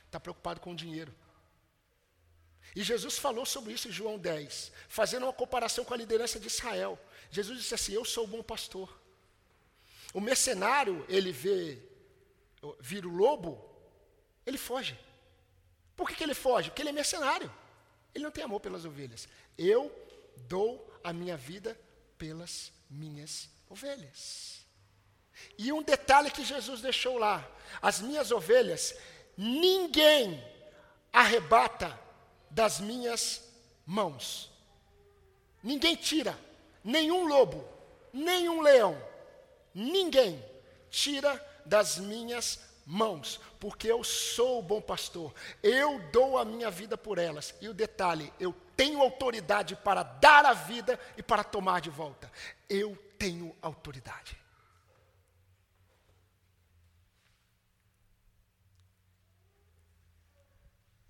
está preocupado com o dinheiro. E Jesus falou sobre isso em João 10, fazendo uma comparação com a liderança de Israel. Jesus disse assim: Eu sou o bom pastor. O mercenário, ele vê vira o lobo, ele foge. Por que, que ele foge? Porque ele é mercenário. Ele não tem amor pelas ovelhas. Eu dou a minha vida pelas minhas ovelhas. E um detalhe que Jesus deixou lá: as minhas ovelhas, ninguém arrebata das minhas mãos. Ninguém tira, nenhum lobo, nenhum leão, ninguém tira das minhas mãos, porque eu sou o bom pastor, eu dou a minha vida por elas. E o detalhe, eu tenho autoridade para dar a vida e para tomar de volta. Eu tenho autoridade.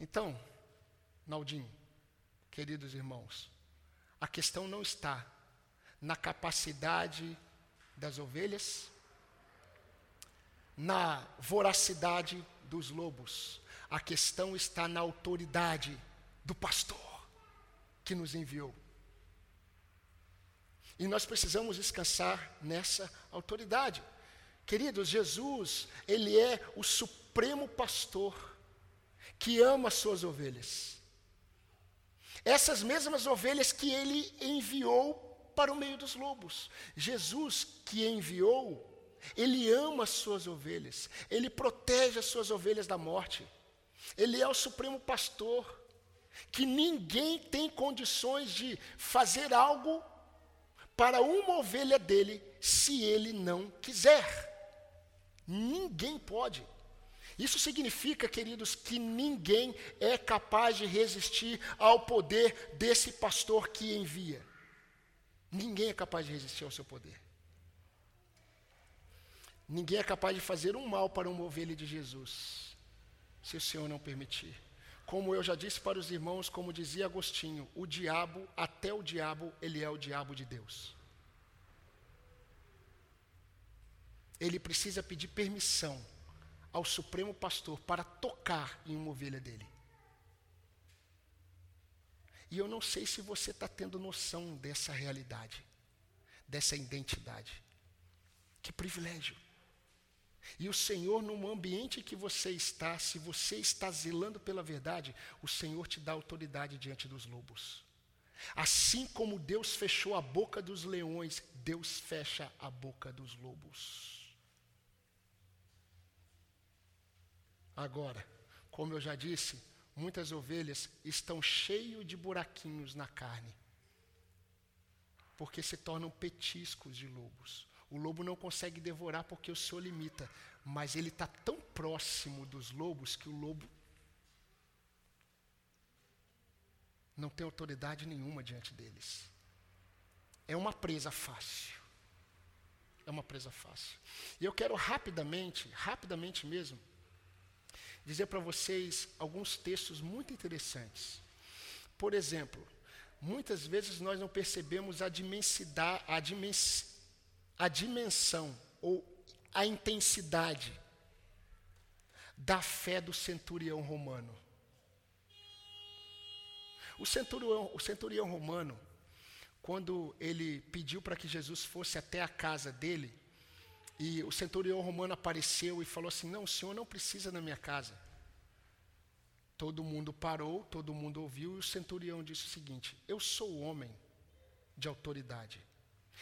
Então, Naldinho, queridos irmãos, a questão não está na capacidade das ovelhas, na voracidade dos lobos. A questão está na autoridade do pastor que nos enviou. E nós precisamos descansar nessa autoridade. Queridos, Jesus, Ele é o supremo pastor que ama as suas ovelhas. Essas mesmas ovelhas que ele enviou para o meio dos lobos. Jesus que enviou, ele ama as suas ovelhas, ele protege as suas ovelhas da morte. Ele é o supremo pastor, que ninguém tem condições de fazer algo para uma ovelha dele se ele não quiser. Ninguém pode. Isso significa, queridos, que ninguém é capaz de resistir ao poder desse pastor que envia. Ninguém é capaz de resistir ao seu poder. Ninguém é capaz de fazer um mal para uma ovelha de Jesus, se o Senhor não permitir. Como eu já disse para os irmãos, como dizia Agostinho, o diabo, até o diabo, ele é o diabo de Deus. Ele precisa pedir permissão ao Supremo Pastor para tocar em uma ovelha dele. E eu não sei se você está tendo noção dessa realidade, dessa identidade. Que privilégio. E o Senhor, no ambiente que você está, se você está zelando pela verdade, o Senhor te dá autoridade diante dos lobos. Assim como Deus fechou a boca dos leões, Deus fecha a boca dos lobos. Agora, como eu já disse, muitas ovelhas estão cheias de buraquinhos na carne, porque se tornam petiscos de lobos. O lobo não consegue devorar porque o Senhor limita, mas ele está tão próximo dos lobos que o lobo não tem autoridade nenhuma diante deles. É uma presa fácil. É uma presa fácil. E eu quero rapidamente, rapidamente mesmo, dizer para vocês alguns textos muito interessantes. Por exemplo, muitas vezes nós não percebemos a dimensidade, a, dimens, a dimensão ou a intensidade da fé do centurião romano. O centurião, o centurião romano, quando ele pediu para que Jesus fosse até a casa dele, e o centurião romano apareceu e falou assim: Não, o senhor não precisa na minha casa. Todo mundo parou, todo mundo ouviu, e o centurião disse o seguinte: Eu sou homem de autoridade.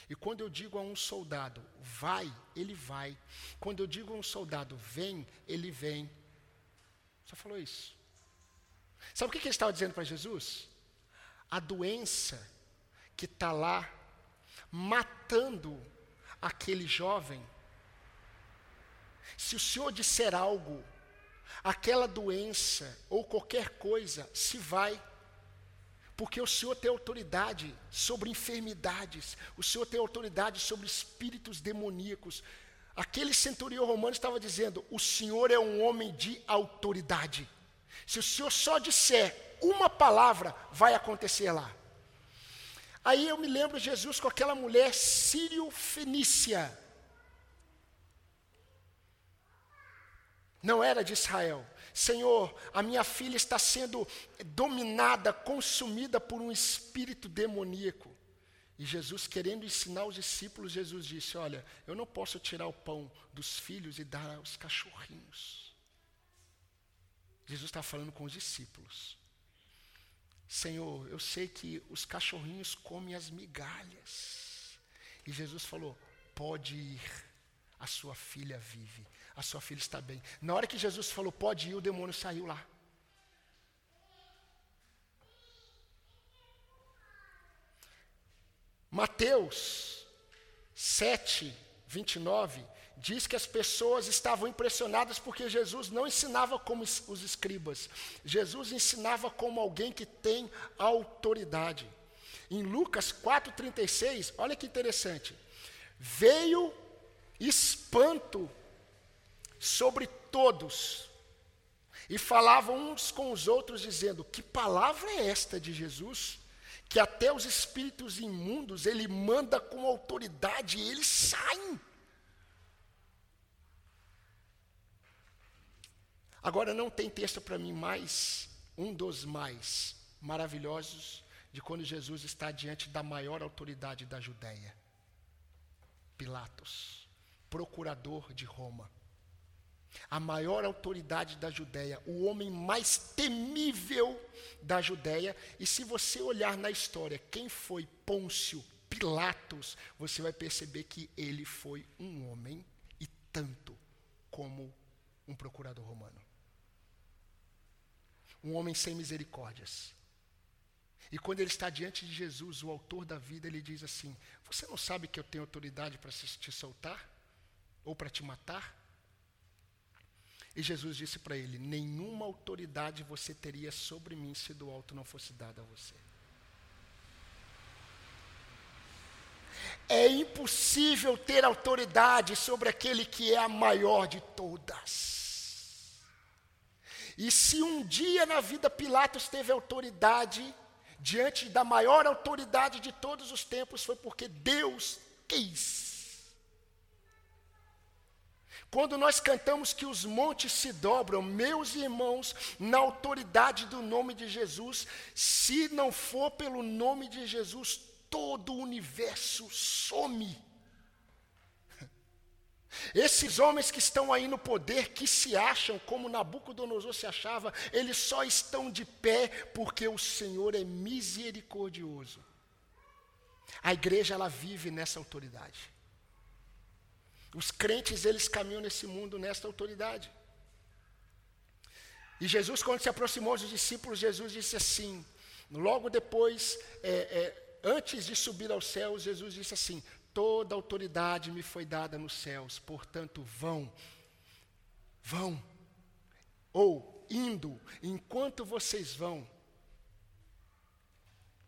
E quando eu digo a um soldado, vai, ele vai. Quando eu digo a um soldado, vem, ele vem. Só falou isso. Sabe o que ele estava dizendo para Jesus? A doença que está lá matando aquele jovem se o Senhor disser algo, aquela doença ou qualquer coisa se vai. Porque o Senhor tem autoridade sobre enfermidades, o Senhor tem autoridade sobre espíritos demoníacos. Aquele centurião romano estava dizendo: o Senhor é um homem de autoridade. Se o Senhor só disser uma palavra, vai acontecer lá. Aí eu me lembro Jesus com aquela mulher sírio-fenícia não era de Israel. Senhor, a minha filha está sendo dominada, consumida por um espírito demoníaco. E Jesus, querendo ensinar os discípulos, Jesus disse: Olha, eu não posso tirar o pão dos filhos e dar aos cachorrinhos. Jesus está falando com os discípulos. Senhor, eu sei que os cachorrinhos comem as migalhas. E Jesus falou: Pode ir, a sua filha vive, a sua filha está bem. Na hora que Jesus falou: Pode ir, o demônio saiu lá. Mateus 7, 29 diz que as pessoas estavam impressionadas porque Jesus não ensinava como os escribas. Jesus ensinava como alguém que tem autoridade. Em Lucas 4:36, olha que interessante. Veio espanto sobre todos. E falavam uns com os outros dizendo: "Que palavra é esta de Jesus?" que até os espíritos imundos ele manda com autoridade e eles saem. Agora não tem texto para mim mais, um dos mais maravilhosos de quando Jesus está diante da maior autoridade da Judéia. Pilatos, procurador de Roma a maior autoridade da Judéia, o homem mais temível da Judéia. E se você olhar na história quem foi Pôncio Pilatos, você vai perceber que ele foi um homem e tanto como um procurador romano. Um homem sem misericórdias. E quando ele está diante de Jesus, o autor da vida, ele diz assim: Você não sabe que eu tenho autoridade para te soltar? Ou para te matar? E Jesus disse para ele: Nenhuma autoridade você teria sobre mim se do alto não fosse dada a você. É impossível ter autoridade sobre aquele que é a maior de todas. E se um dia na vida Pilatos teve autoridade, diante da maior autoridade de todos os tempos, foi porque Deus quis. Quando nós cantamos que os montes se dobram, meus irmãos, na autoridade do nome de Jesus, se não for pelo nome de Jesus, todo o universo some. *laughs* Esses homens que estão aí no poder, que se acham como Nabucodonosor se achava, eles só estão de pé porque o Senhor é misericordioso. A igreja ela vive nessa autoridade. Os crentes, eles caminham nesse mundo nesta autoridade. E Jesus, quando se aproximou dos discípulos, Jesus disse assim, logo depois, é, é, antes de subir aos céus, Jesus disse assim: Toda autoridade me foi dada nos céus, portanto, vão, vão, ou indo, enquanto vocês vão,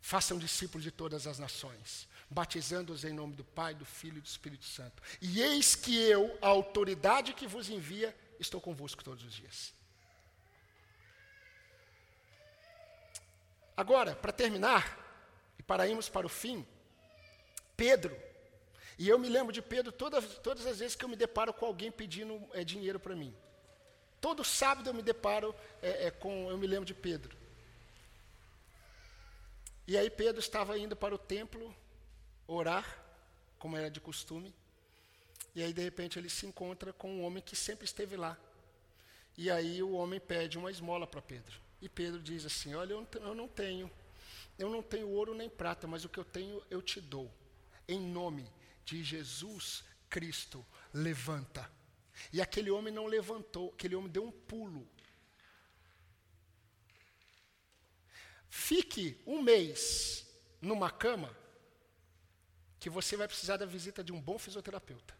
façam discípulos de todas as nações batizando-os em nome do Pai, do Filho e do Espírito Santo. E eis que eu, a autoridade que vos envia, estou convosco todos os dias. Agora, para terminar, e para irmos para o fim, Pedro, e eu me lembro de Pedro todas, todas as vezes que eu me deparo com alguém pedindo é, dinheiro para mim. Todo sábado eu me deparo é, é, com, eu me lembro de Pedro. E aí Pedro estava indo para o templo orar, como era de costume. E aí, de repente, ele se encontra com um homem que sempre esteve lá. E aí o homem pede uma esmola para Pedro. E Pedro diz assim: Olha, eu não tenho, eu não tenho ouro nem prata, mas o que eu tenho eu te dou. Em nome de Jesus Cristo, levanta. E aquele homem não levantou, aquele homem deu um pulo. Fique um mês numa cama que você vai precisar da visita de um bom fisioterapeuta.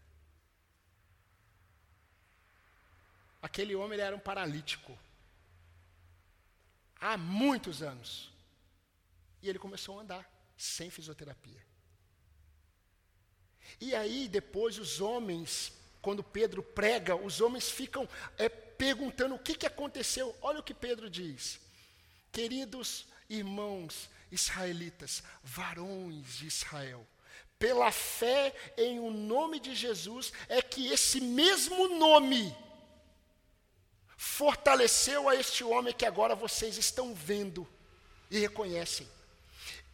Aquele homem era um paralítico. Há muitos anos. E ele começou a andar sem fisioterapia. E aí, depois, os homens, quando Pedro prega, os homens ficam é, perguntando o que, que aconteceu. Olha o que Pedro diz. Queridos irmãos israelitas, varões de Israel, pela fé em o nome de Jesus, é que esse mesmo nome fortaleceu a este homem que agora vocês estão vendo e reconhecem.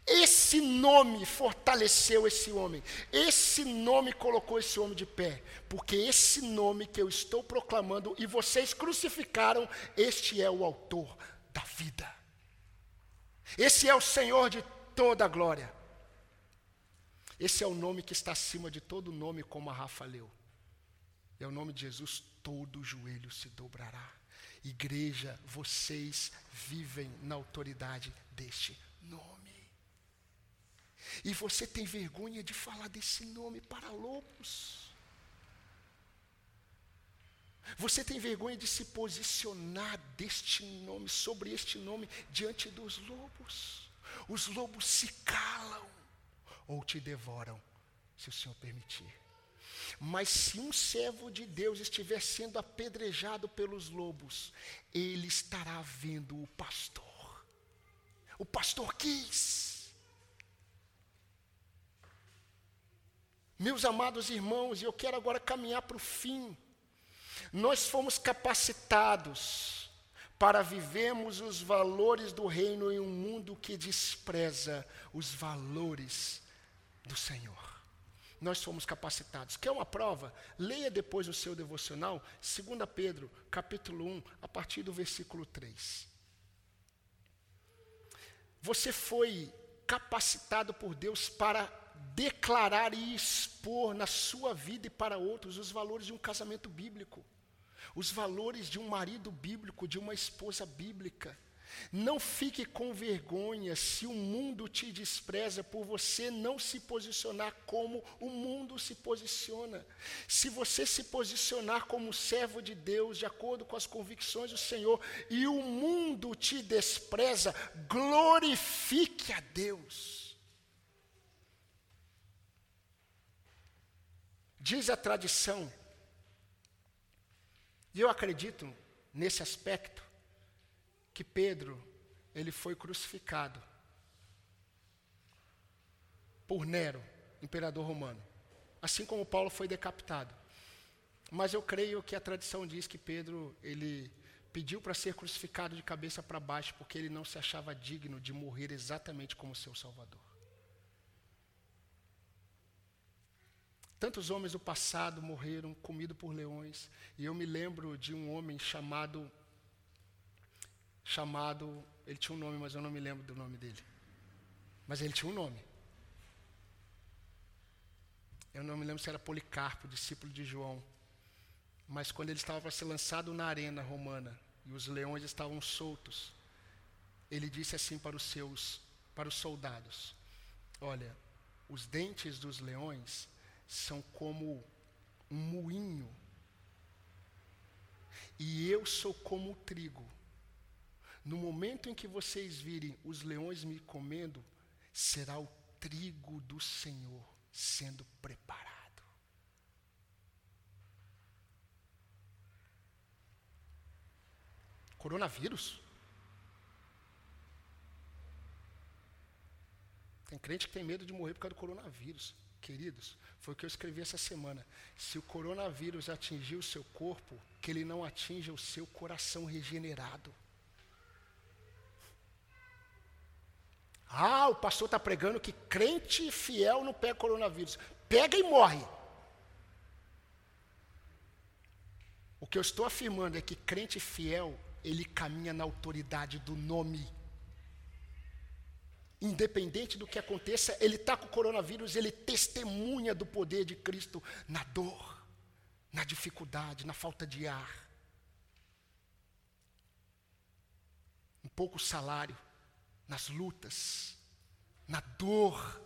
Esse nome fortaleceu esse homem. Esse nome colocou esse homem de pé. Porque esse nome que eu estou proclamando e vocês crucificaram, este é o autor da vida. Esse é o Senhor de toda a glória. Esse é o nome que está acima de todo nome, como a Rafa leu. É o nome de Jesus, todo joelho se dobrará. Igreja, vocês vivem na autoridade deste nome. E você tem vergonha de falar desse nome para lobos. Você tem vergonha de se posicionar deste nome, sobre este nome, diante dos lobos. Os lobos se calam ou te devoram, se o Senhor permitir. Mas se um servo de Deus estiver sendo apedrejado pelos lobos, ele estará vendo o pastor. O pastor quis. Meus amados irmãos, eu quero agora caminhar para o fim. Nós fomos capacitados para vivermos os valores do reino em um mundo que despreza os valores do Senhor. Nós fomos capacitados. Quer uma prova? Leia depois o seu devocional, 2 Pedro, capítulo 1, a partir do versículo 3. Você foi capacitado por Deus para declarar e expor na sua vida e para outros os valores de um casamento bíblico, os valores de um marido bíblico, de uma esposa bíblica. Não fique com vergonha se o mundo te despreza por você não se posicionar como o mundo se posiciona. Se você se posicionar como servo de Deus, de acordo com as convicções do Senhor, e o mundo te despreza, glorifique a Deus. Diz a tradição, e eu acredito nesse aspecto, que Pedro ele foi crucificado por Nero, imperador romano, assim como Paulo foi decapitado. Mas eu creio que a tradição diz que Pedro ele pediu para ser crucificado de cabeça para baixo porque ele não se achava digno de morrer exatamente como seu Salvador. Tantos homens do passado morreram comidos por leões, e eu me lembro de um homem chamado chamado. Ele tinha um nome, mas eu não me lembro do nome dele. Mas ele tinha um nome. Eu não me lembro se era Policarpo, discípulo de João. Mas quando ele estava para ser lançado na arena romana e os leões estavam soltos, ele disse assim para os seus, para os soldados: Olha, os dentes dos leões são como um moinho, e eu sou como o trigo. No momento em que vocês virem os leões me comendo, será o trigo do Senhor sendo preparado. Coronavírus? Tem crente que tem medo de morrer por causa do coronavírus. Queridos, foi o que eu escrevi essa semana. Se o coronavírus atingir o seu corpo, que ele não atinja o seu coração regenerado. Ah, o pastor está pregando que crente fiel não pega coronavírus. Pega e morre. O que eu estou afirmando é que crente fiel, ele caminha na autoridade do nome. Independente do que aconteça, ele está com o coronavírus, ele testemunha do poder de Cristo na dor, na dificuldade, na falta de ar. Um pouco salário, nas lutas, na dor,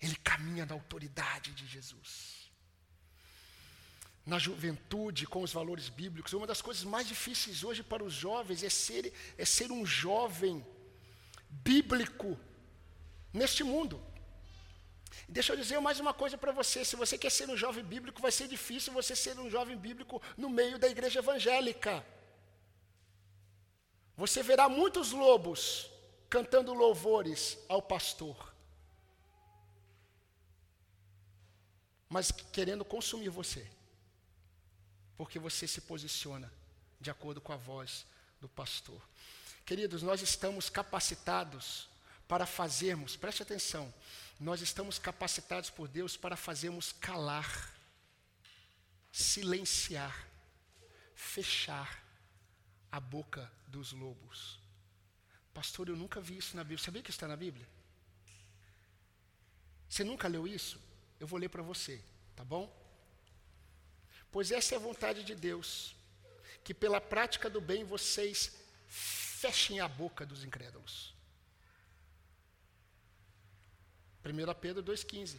ele caminha na autoridade de Jesus. Na juventude, com os valores bíblicos, uma das coisas mais difíceis hoje para os jovens é ser, é ser um jovem bíblico neste mundo. Deixa eu dizer mais uma coisa para você: se você quer ser um jovem bíblico, vai ser difícil você ser um jovem bíblico no meio da igreja evangélica. Você verá muitos lobos cantando louvores ao pastor, mas querendo consumir você, porque você se posiciona de acordo com a voz do pastor. Queridos, nós estamos capacitados para fazermos, preste atenção, nós estamos capacitados por Deus para fazermos calar, silenciar, fechar a boca dos lobos. Pastor, eu nunca vi isso na Bíblia. Sabia que está na Bíblia? Você nunca leu isso? Eu vou ler para você, tá bom? Pois essa é a vontade de Deus, que pela prática do bem vocês fechem a boca dos incrédulos. 1 Pedro 2,15.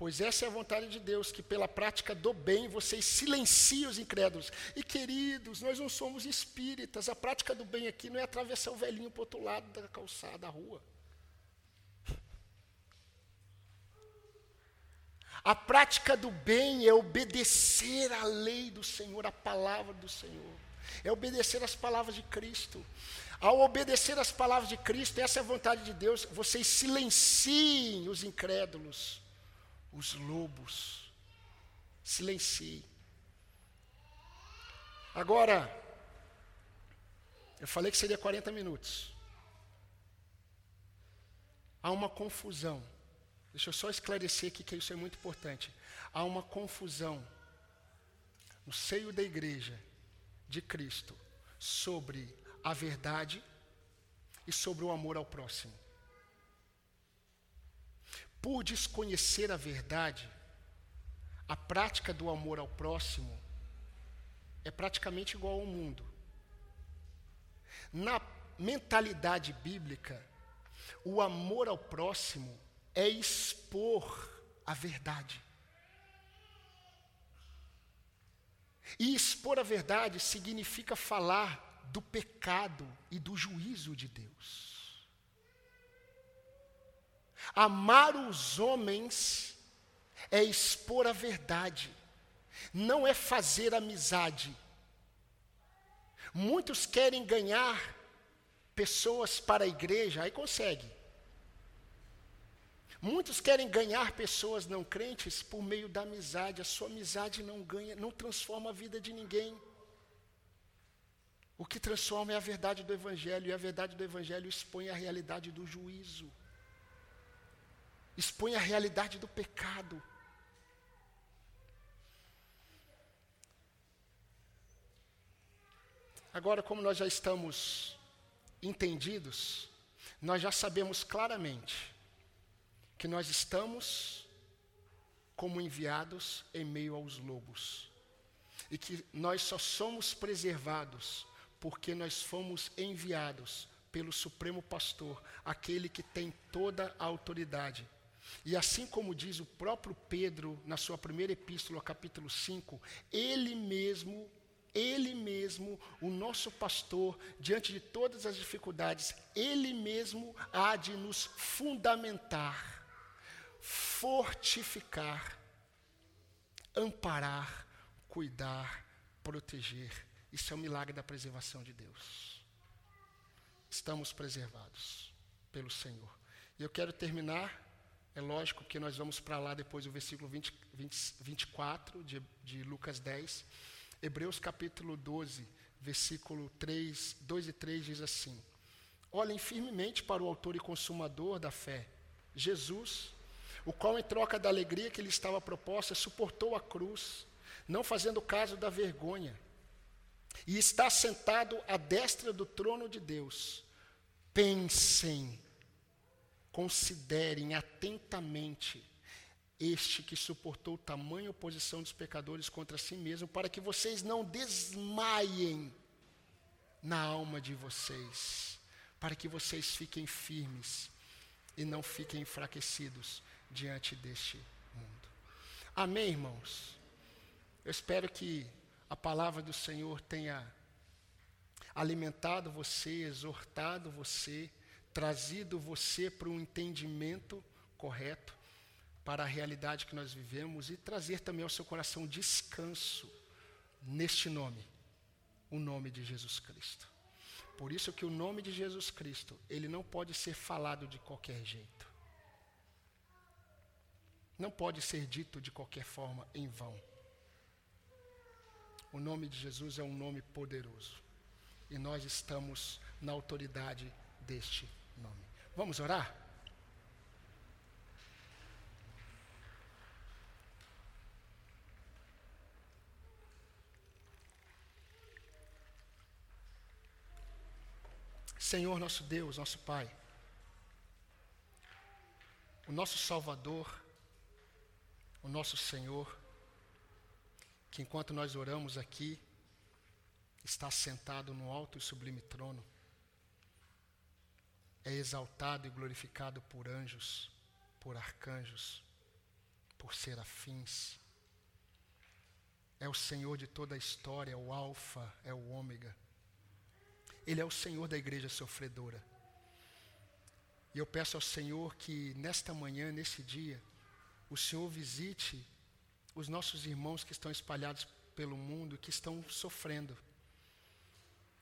Pois essa é a vontade de Deus, que pela prática do bem vocês silenciem os incrédulos. E queridos, nós não somos espíritas, a prática do bem aqui não é atravessar o velhinho para o outro lado da calçada, da rua. A prática do bem é obedecer à lei do Senhor, à palavra do Senhor. É obedecer às palavras de Cristo. Ao obedecer às palavras de Cristo, essa é a vontade de Deus, vocês silenciem os incrédulos, os lobos. Silenciem. Agora, eu falei que seria 40 minutos. Há uma confusão. Deixa eu só esclarecer aqui que isso é muito importante. Há uma confusão no seio da igreja de Cristo sobre a verdade e sobre o amor ao próximo. Por desconhecer a verdade, a prática do amor ao próximo é praticamente igual ao mundo. Na mentalidade bíblica, o amor ao próximo é expor a verdade. E expor a verdade significa falar do pecado e do juízo de Deus. Amar os homens é expor a verdade, não é fazer amizade. Muitos querem ganhar pessoas para a igreja, aí consegue. Muitos querem ganhar pessoas não crentes por meio da amizade. A sua amizade não ganha, não transforma a vida de ninguém. O que transforma é a verdade do Evangelho, e a verdade do Evangelho expõe a realidade do juízo, expõe a realidade do pecado. Agora, como nós já estamos entendidos, nós já sabemos claramente que nós estamos como enviados em meio aos lobos, e que nós só somos preservados porque nós fomos enviados pelo Supremo Pastor, aquele que tem toda a autoridade. E assim como diz o próprio Pedro na sua primeira epístola, capítulo 5, ele mesmo, ele mesmo, o nosso pastor, diante de todas as dificuldades, ele mesmo há de nos fundamentar, fortificar, amparar, cuidar, proteger isso é o milagre da preservação de Deus. Estamos preservados pelo Senhor. E eu quero terminar, é lógico que nós vamos para lá depois do versículo 20, 20, 24 de, de Lucas 10. Hebreus capítulo 12, versículo 3, 2 e 3 diz assim: Olhem firmemente para o autor e consumador da fé, Jesus, o qual, em troca da alegria que lhe estava proposta, suportou a cruz, não fazendo caso da vergonha e está sentado à destra do trono de Deus. Pensem, considerem atentamente este que suportou tamanha oposição dos pecadores contra si mesmo, para que vocês não desmaiem na alma de vocês, para que vocês fiquem firmes e não fiquem enfraquecidos diante deste mundo. Amém, irmãos? Eu espero que a palavra do Senhor tenha alimentado você, exortado você, trazido você para um entendimento correto para a realidade que nós vivemos e trazer também ao seu coração descanso neste nome, o nome de Jesus Cristo. Por isso que o nome de Jesus Cristo, ele não pode ser falado de qualquer jeito. Não pode ser dito de qualquer forma em vão. O nome de Jesus é um nome poderoso. E nós estamos na autoridade deste nome. Vamos orar? Senhor nosso Deus, nosso Pai, o nosso Salvador, o nosso Senhor, que enquanto nós oramos aqui, está sentado no alto e sublime trono, é exaltado e glorificado por anjos, por arcanjos, por serafins. É o Senhor de toda a história, é o Alfa, é o Ômega. Ele é o Senhor da igreja sofredora. E eu peço ao Senhor que nesta manhã, nesse dia, o Senhor visite os nossos irmãos que estão espalhados pelo mundo, que estão sofrendo.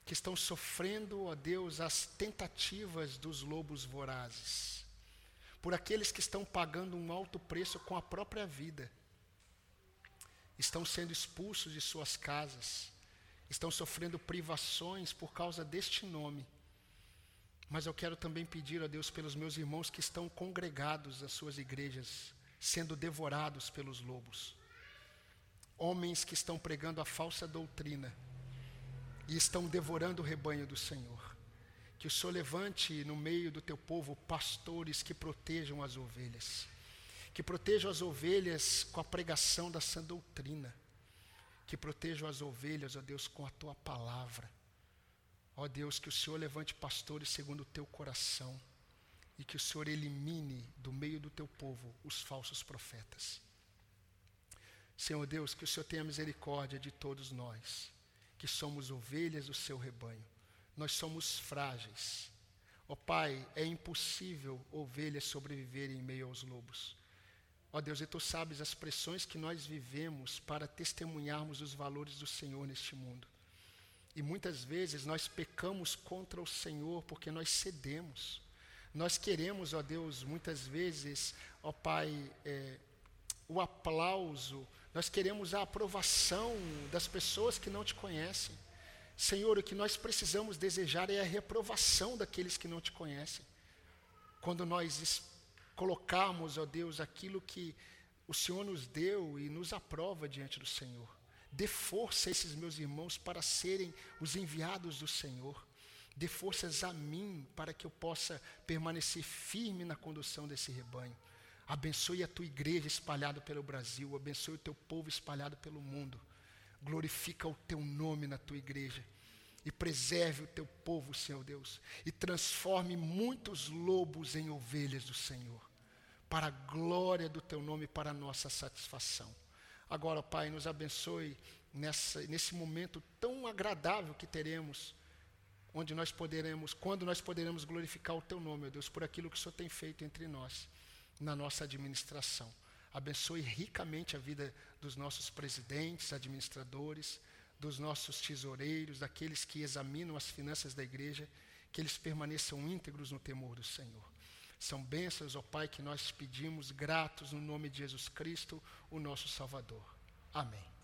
Que estão sofrendo, ó Deus, as tentativas dos lobos vorazes. Por aqueles que estão pagando um alto preço com a própria vida. Estão sendo expulsos de suas casas. Estão sofrendo privações por causa deste nome mas eu quero também pedir a Deus pelos meus irmãos que estão congregados às suas igrejas, sendo devorados pelos lobos. Homens que estão pregando a falsa doutrina e estão devorando o rebanho do Senhor. Que o Senhor levante no meio do teu povo pastores que protejam as ovelhas. Que protejam as ovelhas com a pregação da sã doutrina. Que protejam as ovelhas, ó Deus, com a tua palavra Ó Deus, que o Senhor levante pastores segundo o teu coração e que o Senhor elimine do meio do teu povo os falsos profetas. Senhor Deus, que o Senhor tenha misericórdia de todos nós, que somos ovelhas do seu rebanho. Nós somos frágeis. Ó Pai, é impossível ovelhas sobreviverem em meio aos lobos. Ó Deus, e tu sabes as pressões que nós vivemos para testemunharmos os valores do Senhor neste mundo. E muitas vezes nós pecamos contra o Senhor porque nós cedemos. Nós queremos, ó Deus, muitas vezes, ó Pai, é, o aplauso, nós queremos a aprovação das pessoas que não te conhecem. Senhor, o que nós precisamos desejar é a reprovação daqueles que não te conhecem. Quando nós colocarmos, ó Deus, aquilo que o Senhor nos deu e nos aprova diante do Senhor. Dê força a esses meus irmãos para serem os enviados do Senhor. Dê forças a mim para que eu possa permanecer firme na condução desse rebanho. Abençoe a tua igreja espalhada pelo Brasil, abençoe o teu povo espalhado pelo mundo. Glorifica o teu nome na tua igreja e preserve o teu povo, Senhor Deus, e transforme muitos lobos em ovelhas do Senhor, para a glória do teu nome e para a nossa satisfação. Agora, Pai, nos abençoe nessa, nesse momento tão agradável que teremos, onde nós poderemos, quando nós poderemos glorificar o Teu nome, meu Deus, por aquilo que o Senhor tem feito entre nós, na nossa administração. Abençoe ricamente a vida dos nossos presidentes, administradores, dos nossos tesoureiros, daqueles que examinam as finanças da igreja, que eles permaneçam íntegros no temor do Senhor. São bênçãos, ó Pai, que nós pedimos, gratos no nome de Jesus Cristo, o nosso Salvador. Amém.